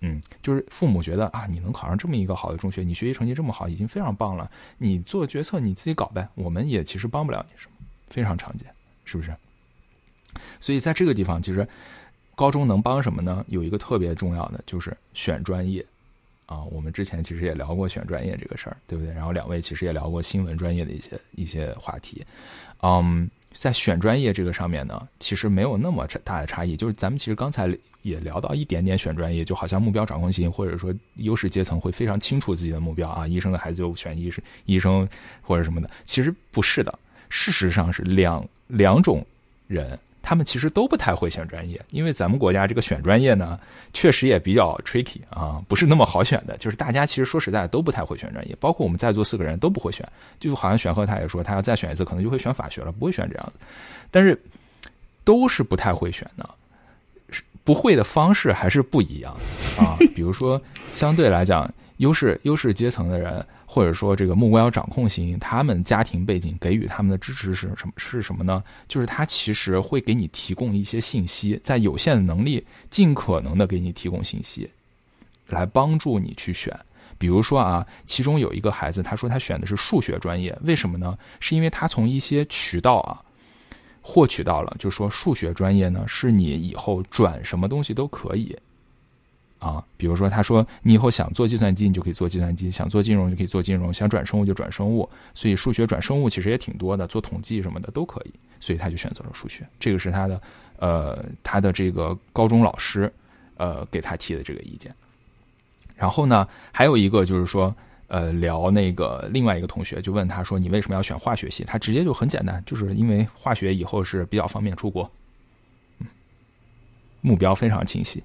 嗯，就是父母觉得啊，你能考上这么一个好的中学，你学习成绩这么好，已经非常棒了。你做决策你自己搞呗，我们也其实帮不了你什么，非常常见，是不是？所以在这个地方，其实高中能帮什么呢？有一个特别重要的就是选专业啊。我们之前其实也聊过选专业这个事儿，对不对？然后两位其实也聊过新闻专业的一些一些话题，嗯。在选专业这个上面呢，其实没有那么大的差异。就是咱们其实刚才也聊到一点点选专业，就好像目标掌控型或者说优势阶层会非常清楚自己的目标啊，医生的孩子就选医生，医生或者什么的。其实不是的，事实上是两两种人，他们其实都不太会选专业，因为咱们国家这个选专业呢，确实也比较 tricky 啊，不是那么好选的。就是大家其实说实在都不太会选专业，包括我们在座四个人都不会选。就好像选赫他也说，他要再选一次，可能就会选法学了，不会选这样子。但是都是不太会选的，不会的方式还是不一样啊。比如说，相对来讲，优势优势阶层的人，或者说这个目标掌控型，他们家庭背景给予他们的支持是什么？是什么呢？就是他其实会给你提供一些信息，在有限的能力，尽可能的给你提供信息，来帮助你去选。比如说啊，其中有一个孩子，他说他选的是数学专业，为什么呢？是因为他从一些渠道啊获取到了，就说数学专业呢是你以后转什么东西都可以啊。比如说他说你以后想做计算机，你就可以做计算机；想做金融就可以做金融；想转生物就转生物。所以数学转生物其实也挺多的，做统计什么的都可以。所以他就选择了数学，这个是他的呃他的这个高中老师呃给他提的这个意见。然后呢，还有一个就是说，呃聊那个另外一个同学，就问他说：“你为什么要选化学系？”他直接就很简单，就是因为化学以后是比较方便出国，嗯，目标非常清晰。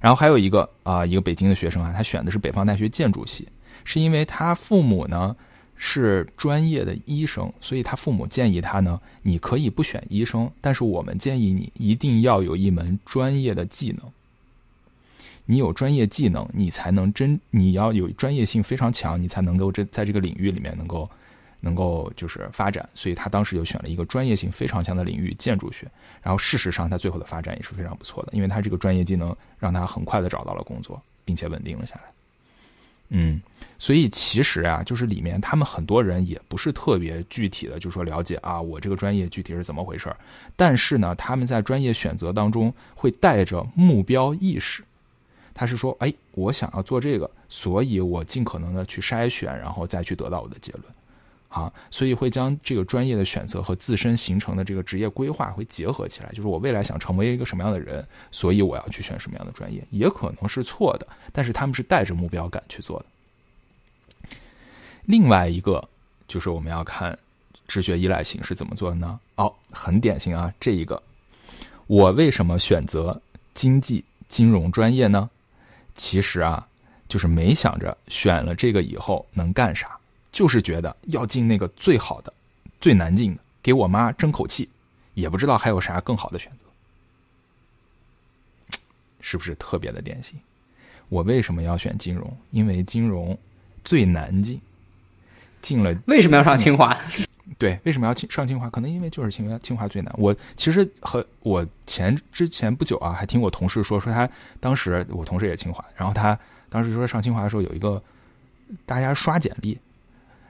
然后还有一个啊，一个北京的学生啊，他选的是北方大学建筑系，是因为他父母呢是专业的医生，所以他父母建议他呢，你可以不选医生，但是我们建议你一定要有一门专业的技能。你有专业技能，你才能真你要有专业性非常强，你才能够这在这个领域里面能够能够就是发展。所以他当时就选了一个专业性非常强的领域建筑学。然后事实上，他最后的发展也是非常不错的，因为他这个专业技能让他很快的找到了工作，并且稳定了下来。嗯，所以其实啊，就是里面他们很多人也不是特别具体的，就说了解啊，我这个专业具体是怎么回事儿。但是呢，他们在专业选择当中会带着目标意识。他是说，哎，我想要做这个，所以我尽可能的去筛选，然后再去得到我的结论，啊，所以会将这个专业的选择和自身形成的这个职业规划会结合起来，就是我未来想成为一个什么样的人，所以我要去选什么样的专业，也可能是错的，但是他们是带着目标感去做的。另外一个就是我们要看直觉依赖型是怎么做的呢？哦，很典型啊，这一个，我为什么选择经济金融专业呢？其实啊，就是没想着选了这个以后能干啥，就是觉得要进那个最好的、最难进的，给我妈争口气，也不知道还有啥更好的选择，是不是特别的典型？我为什么要选金融？因为金融最难进，进了为什么要上清华？对，为什么要清上清华？可能因为就是清华，清华最难。我其实和我前之前不久啊，还听我同事说，说他当时我同事也清华，然后他当时说上清华的时候有一个大家刷简历，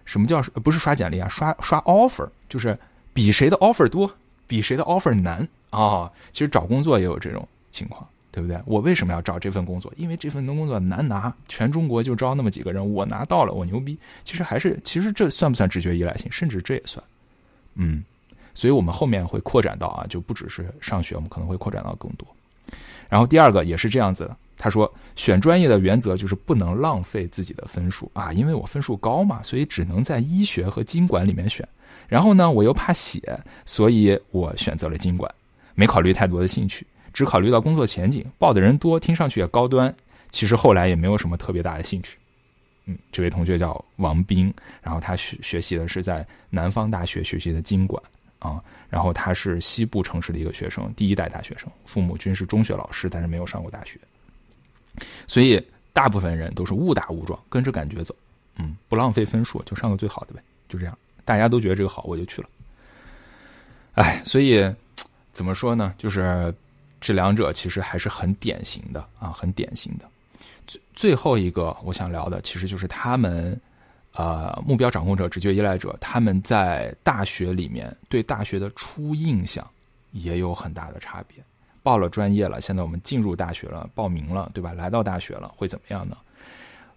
什么叫不是刷简历啊？刷刷 offer，就是比谁的 offer 多，比谁的 offer 难啊。其实找工作也有这种情况。对不对？我为什么要找这份工作？因为这份工作难拿，全中国就招那么几个人，我拿到了，我牛逼。其实还是，其实这算不算直觉依赖性？甚至这也算。嗯，所以我们后面会扩展到啊，就不只是上学，我们可能会扩展到更多。然后第二个也是这样子，他说选专业的原则就是不能浪费自己的分数啊，因为我分数高嘛，所以只能在医学和经管里面选。然后呢，我又怕写，所以我选择了经管，没考虑太多的兴趣。只考虑到工作前景，报的人多，听上去也高端，其实后来也没有什么特别大的兴趣。嗯，这位同学叫王斌，然后他学学习的是在南方大学学习的经管啊，然后他是西部城市的一个学生，第一代大学生，父母均是中学老师，但是没有上过大学，所以大部分人都是误打误撞跟着感觉走，嗯，不浪费分数就上个最好的呗，就这样，大家都觉得这个好，我就去了。哎，所以怎么说呢，就是。这两者其实还是很典型的啊，很典型的。最最后一个我想聊的，其实就是他们，呃，目标掌控者、直觉依赖者，他们在大学里面对大学的初印象也有很大的差别。报了专业了，现在我们进入大学了，报名了，对吧？来到大学了，会怎么样呢？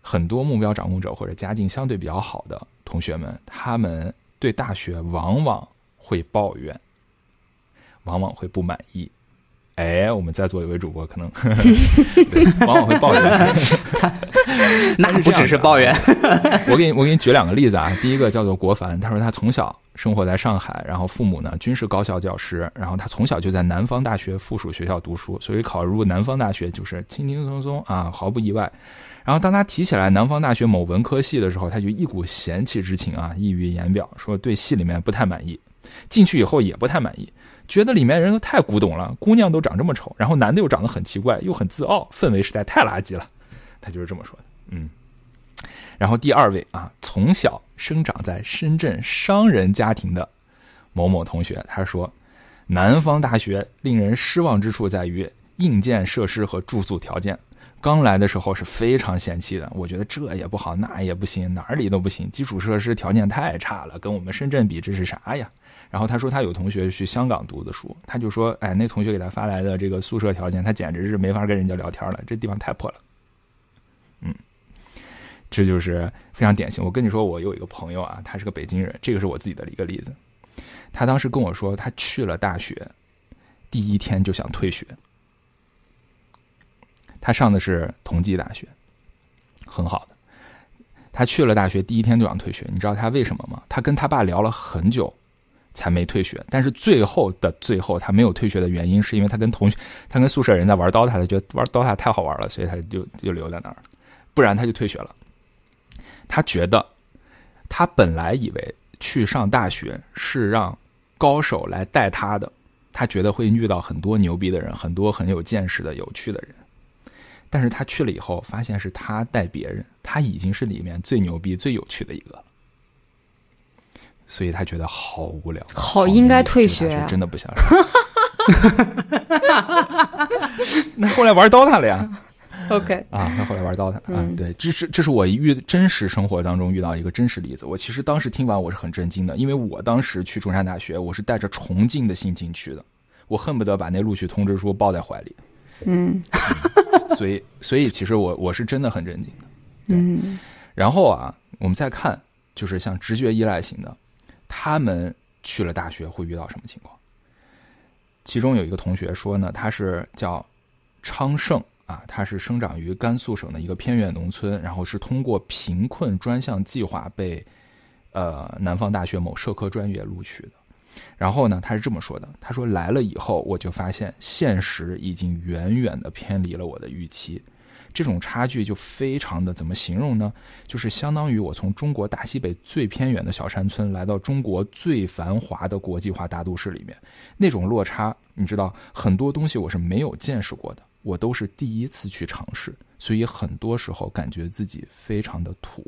很多目标掌控者或者家境相对比较好的同学们，他们对大学往往会抱怨，往往会不满意。哎，我们在座有位主播可能 往往会抱怨，那不只是抱怨。我给你，我给你举两个例子啊。第一个叫做国凡，他说他从小生活在上海，然后父母呢均是高校教师，然后他从小就在南方大学附属学校读书，所以考入南方大学就是轻轻松松啊，毫不意外。然后当他提起来南方大学某文科系的时候，他就一股嫌弃之情啊溢于言表，说对系里面不太满意，进去以后也不太满意。觉得里面人都太古董了，姑娘都长这么丑，然后男的又长得很奇怪，又很自傲，氛围实在太垃圾了。他就是这么说的。嗯，然后第二位啊，从小生长在深圳商人家庭的某某同学，他说，南方大学令人失望之处在于硬件设施和住宿条件。刚来的时候是非常嫌弃的，我觉得这也不好，那也不行，哪里都不行，基础设施条件太差了，跟我们深圳比，这是啥呀？然后他说他有同学去香港读的书，他就说，哎，那同学给他发来的这个宿舍条件，他简直是没法跟人家聊天了，这地方太破了。嗯，这就是非常典型。我跟你说，我有一个朋友啊，他是个北京人，这个是我自己的一个例子。他当时跟我说，他去了大学，第一天就想退学。他上的是同济大学，很好的。他去了大学第一天就想退学，你知道他为什么吗？他跟他爸聊了很久，才没退学。但是最后的最后，他没有退学的原因，是因为他跟同学、他跟宿舍人在玩 DOTA，他觉得玩 DOTA 太好玩了，所以他就就留在那儿，不然他就退学了。他觉得，他本来以为去上大学是让高手来带他的，他觉得会遇到很多牛逼的人，很多很有见识的、有趣的人。但是他去了以后，发现是他带别人，他已经是里面最牛逼、最有趣的一个了，所以他觉得好无聊，好应该退学真的不想上。那后来玩 DOTA 了呀？OK，啊，那后来玩 DOTA 啊，嗯对，这是这是我遇真实生活当中遇到一个真实例子。我其实当时听完我是很震惊的，因为我当时去中山大学，我是带着崇敬的心情去的，我恨不得把那录取通知书抱在怀里。嗯 所以，所以其实我我是真的很震惊的。嗯然后啊，我们再看，就是像直觉依赖型的，他们去了大学会遇到什么情况？其中有一个同学说呢，他是叫昌盛啊，他是生长于甘肃省的一个偏远农村，然后是通过贫困专项计划被呃南方大学某社科专业录取的。然后呢，他是这么说的：“他说来了以后，我就发现现实已经远远的偏离了我的预期。这种差距就非常的怎么形容呢？就是相当于我从中国大西北最偏远的小山村来到中国最繁华的国际化大都市里面，那种落差，你知道，很多东西我是没有见识过的，我都是第一次去尝试，所以很多时候感觉自己非常的土。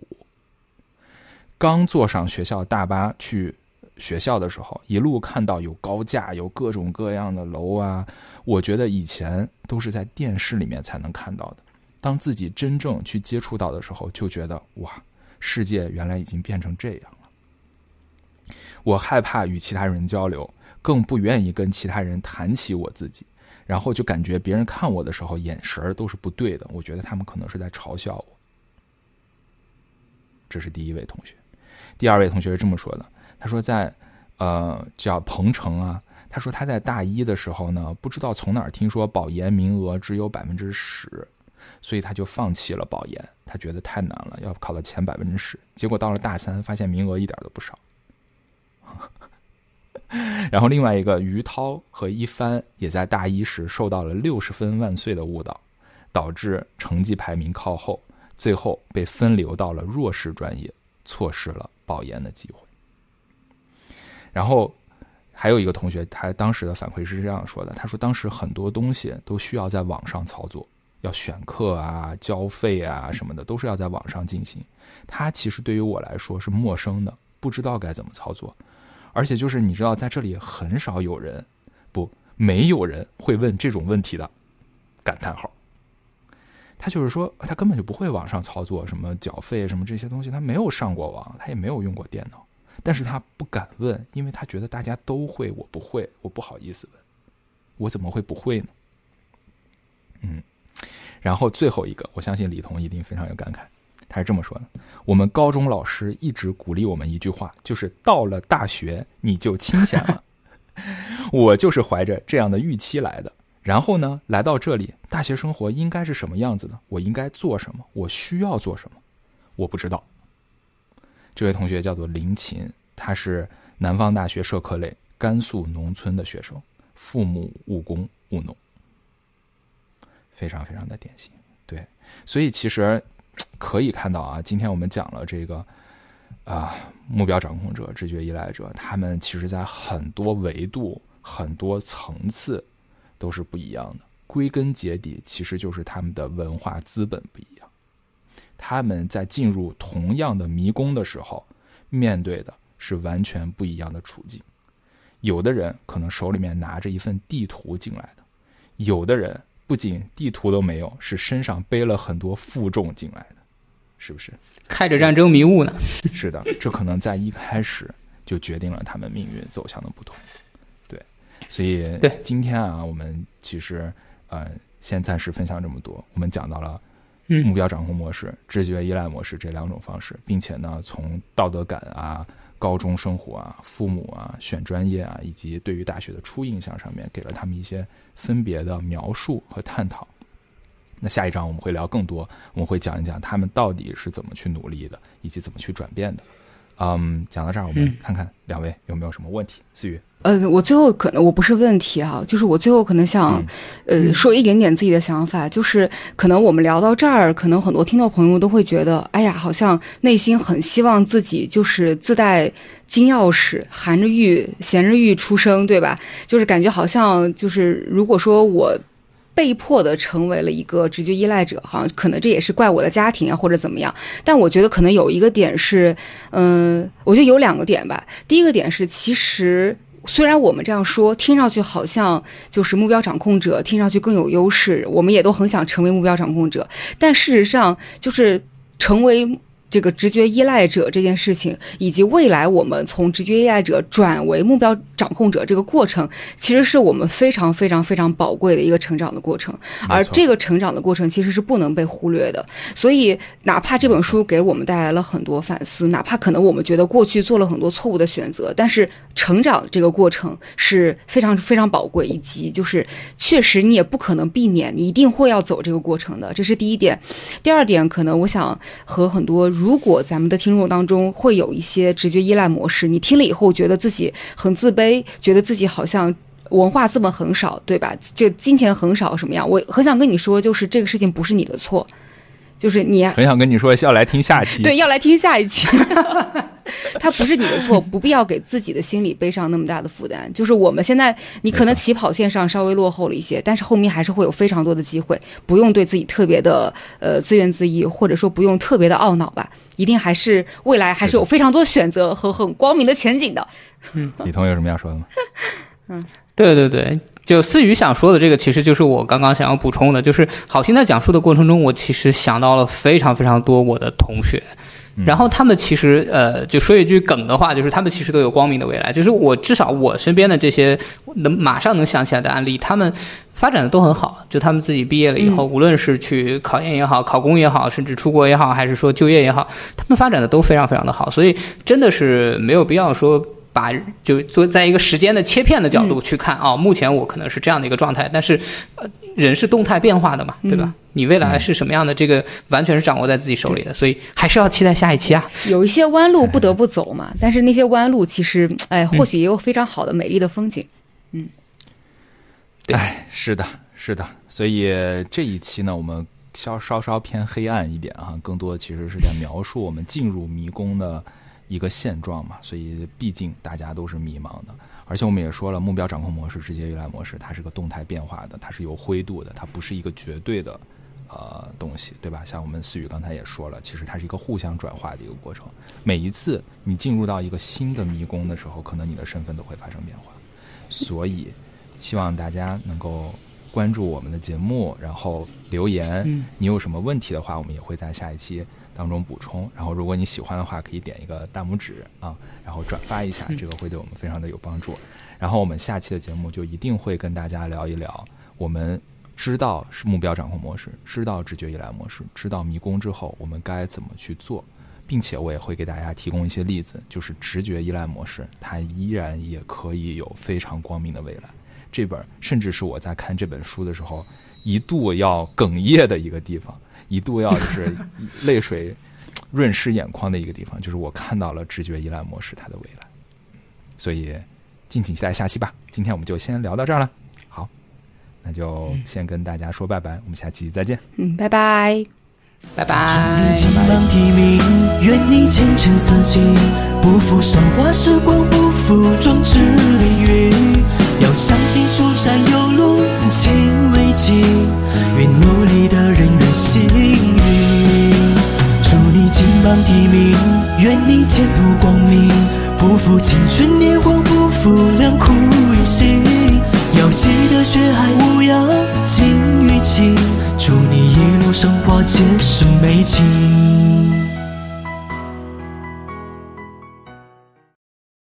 刚坐上学校大巴去学校的时候，一路看到有高架，有各种各样的楼啊，我觉得以前都是在电视里面才能看到的。当自己真正去接触到的时候，就觉得哇，世界原来已经变成这样了。我害怕与其他人交流，更不愿意跟其他人谈起我自己，然后就感觉别人看我的时候眼神都是不对的，我觉得他们可能是在嘲笑我。这是第一位同学，第二位同学是这么说的，他说在呃叫彭程啊，他说他在大一的时候呢，不知道从哪儿听说保研名额只有百分之十，所以他就放弃了保研，他觉得太难了，要考到前百分之十。结果到了大三，发现名额一点都不少。然后另外一个于涛和一帆也在大一时受到了六十分万岁的误导，导致成绩排名靠后，最后被分流到了弱势专业，错失了保研的机会。然后还有一个同学，他当时的反馈是这样说的：他说当时很多东西都需要在网上操作，要选课啊、交费啊什么的，都是要在网上进行。他其实对于我来说是陌生的，不知道该怎么操作。而且就是你知道，在这里很少有人，不，没有人会问这种问题的，感叹号。他就是说，他根本就不会网上操作，什么缴费什么这些东西，他没有上过网，他也没有用过电脑，但是他不敢问，因为他觉得大家都会，我不会，我不好意思问，我怎么会不会呢？嗯，然后最后一个，我相信李彤一定非常有感慨。他是这么说的：我们高中老师一直鼓励我们一句话，就是到了大学你就清闲了。我就是怀着这样的预期来的。然后呢，来到这里，大学生活应该是什么样子的？我应该做什么？我需要做什么？我不知道。这位同学叫做林琴，他是南方大学社科类甘肃农村的学生，父母务工务农，非常非常的典型。对，所以其实可以看到啊，今天我们讲了这个啊、目标掌控者、直觉依赖者，他们其实在很多维度、很多层次都是不一样的。归根结底，其实就是他们的文化资本不一样。他们在进入同样的迷宫的时候，面对的是完全不一样的处境。有的人可能手里面拿着一份地图进来的，有的人不仅地图都没有，是身上背了很多负重进来的，是不是？开着战争迷雾呢。是的，这可能在一开始就决定了他们命运走向的不同。对，所以对今天啊，我们其实呃，先暂时分享这么多。我们讲到了嗯目标掌控模式、知觉依赖模式这两种方式，并且呢，从道德感啊、高中生活啊、父母啊、选专业啊，以及对于大学的初印象上面，给了他们一些分别的描述和探讨。那下一章我们会聊更多，我们会讲一讲他们到底是怎么去努力的，以及怎么去转变的。嗯，讲到这儿，我们看看两位有没有什么问题。思雨，呃，我最后可能我不是问题啊，就是我最后可能想，呃，说一点点自己的想法，就是可能我们聊到这儿，可能很多听众朋友都会觉得，哎呀，好像内心很希望自己就是自带金钥匙，含着玉衔着玉出生，对吧？就是感觉好像就是如果说我。被迫的成为了一个直觉依赖者，好像可能这也是怪我的家庭啊，或者怎么样。但我觉得可能有一个点是，嗯，我觉得有两个点吧。第一个点是，其实虽然我们这样说，听上去好像就是目标掌控者，听上去更有优势，我们也都很想成为目标掌控者，但事实上就是成为。这个直觉依赖者这件事情，以及未来我们从直觉依赖者转为目标掌控者这个过程，其实是我们非常非常非常宝贵的一个成长的过程。而这个成长的过程其实是不能被忽略的。所以，哪怕这本书给我们带来了很多反思，哪怕可能我们觉得过去做了很多错误的选择，但是成长这个过程是非常非常宝贵，以及就是确实你也不可能避免，你一定会要走这个过程的。这是第一点。第二点，可能我想和很多。如果咱们的听众当中会有一些直觉依赖模式，你听了以后觉得自己很自卑，觉得自己好像文化资本很少，对吧？就金钱很少什么样？我很想跟你说，就是这个事情不是你的错。就是你很想跟你说要来听下期，对，要来听下一期。它不是你的错，不必要给自己的心理背上那么大的负担。就是我们现在，你可能起跑线上稍微落后了一些，但是后面还是会有非常多的机会，不用对自己特别的呃自怨自艾，或者说不用特别的懊恼吧。一定还是未来还是有非常多选择和很光明的前景的。嗯，李彤有什么要说的吗？嗯，对对对。就思雨想说的这个，其实就是我刚刚想要补充的，就是好心在讲述的过程中，我其实想到了非常非常多我的同学，然后他们其实呃，就说一句梗的话，就是他们其实都有光明的未来。就是我至少我身边的这些能马上能想起来的案例，他们发展的都很好。就他们自己毕业了以后，无论是去考研也好，考公也好，甚至出国也好，还是说就业也好，他们发展的都非常非常的好。所以真的是没有必要说。把就做在一个时间的切片的角度去看啊，目前我可能是这样的一个状态，但是，呃，人是动态变化的嘛，对吧？你未来是什么样的，这个完全是掌握在自己手里的，所以还是要期待下一期啊。有一些弯路不得不走嘛，但是那些弯路其实，哎，或许也有非常好的、美丽的风景。嗯，哎，是的，是的，所以这一期呢，我们稍稍稍偏黑暗一点啊，更多其实是在描述我们进入迷宫的。一个现状嘛，所以毕竟大家都是迷茫的，而且我们也说了，目标掌控模式、直接预览模式，它是个动态变化的，它是有灰度的，它不是一个绝对的呃东西，对吧？像我们思雨刚才也说了，其实它是一个互相转化的一个过程。每一次你进入到一个新的迷宫的时候，可能你的身份都会发生变化。所以，希望大家能够关注我们的节目，然后留言。你有什么问题的话，我们也会在下一期。当中补充，然后如果你喜欢的话，可以点一个大拇指啊，然后转发一下，这个会对我们非常的有帮助。然后我们下期的节目就一定会跟大家聊一聊，我们知道是目标掌控模式，知道直觉依赖模式，知道迷宫之后，我们该怎么去做，并且我也会给大家提供一些例子，就是直觉依赖模式，它依然也可以有非常光明的未来。这本甚至是我在看这本书的时候一度要哽咽的一个地方。一度要就是 泪水润湿眼眶的一个地方，就是我看到了直觉依赖模式它的未来，所以敬请期待下期吧。今天我们就先聊到这儿了，好，那就先跟大家说拜拜，我们下期再见。嗯，拜拜，拜拜。愿你前程似锦，不负韶华时光，不负壮志凌云。要相信书山有路，勤为愿努力的人越幸运。祝你金榜题名，愿你前途光明。不负青春年华，不负良苦用心。要记得学海无涯，金与勤。祝你一路上花皆是美景。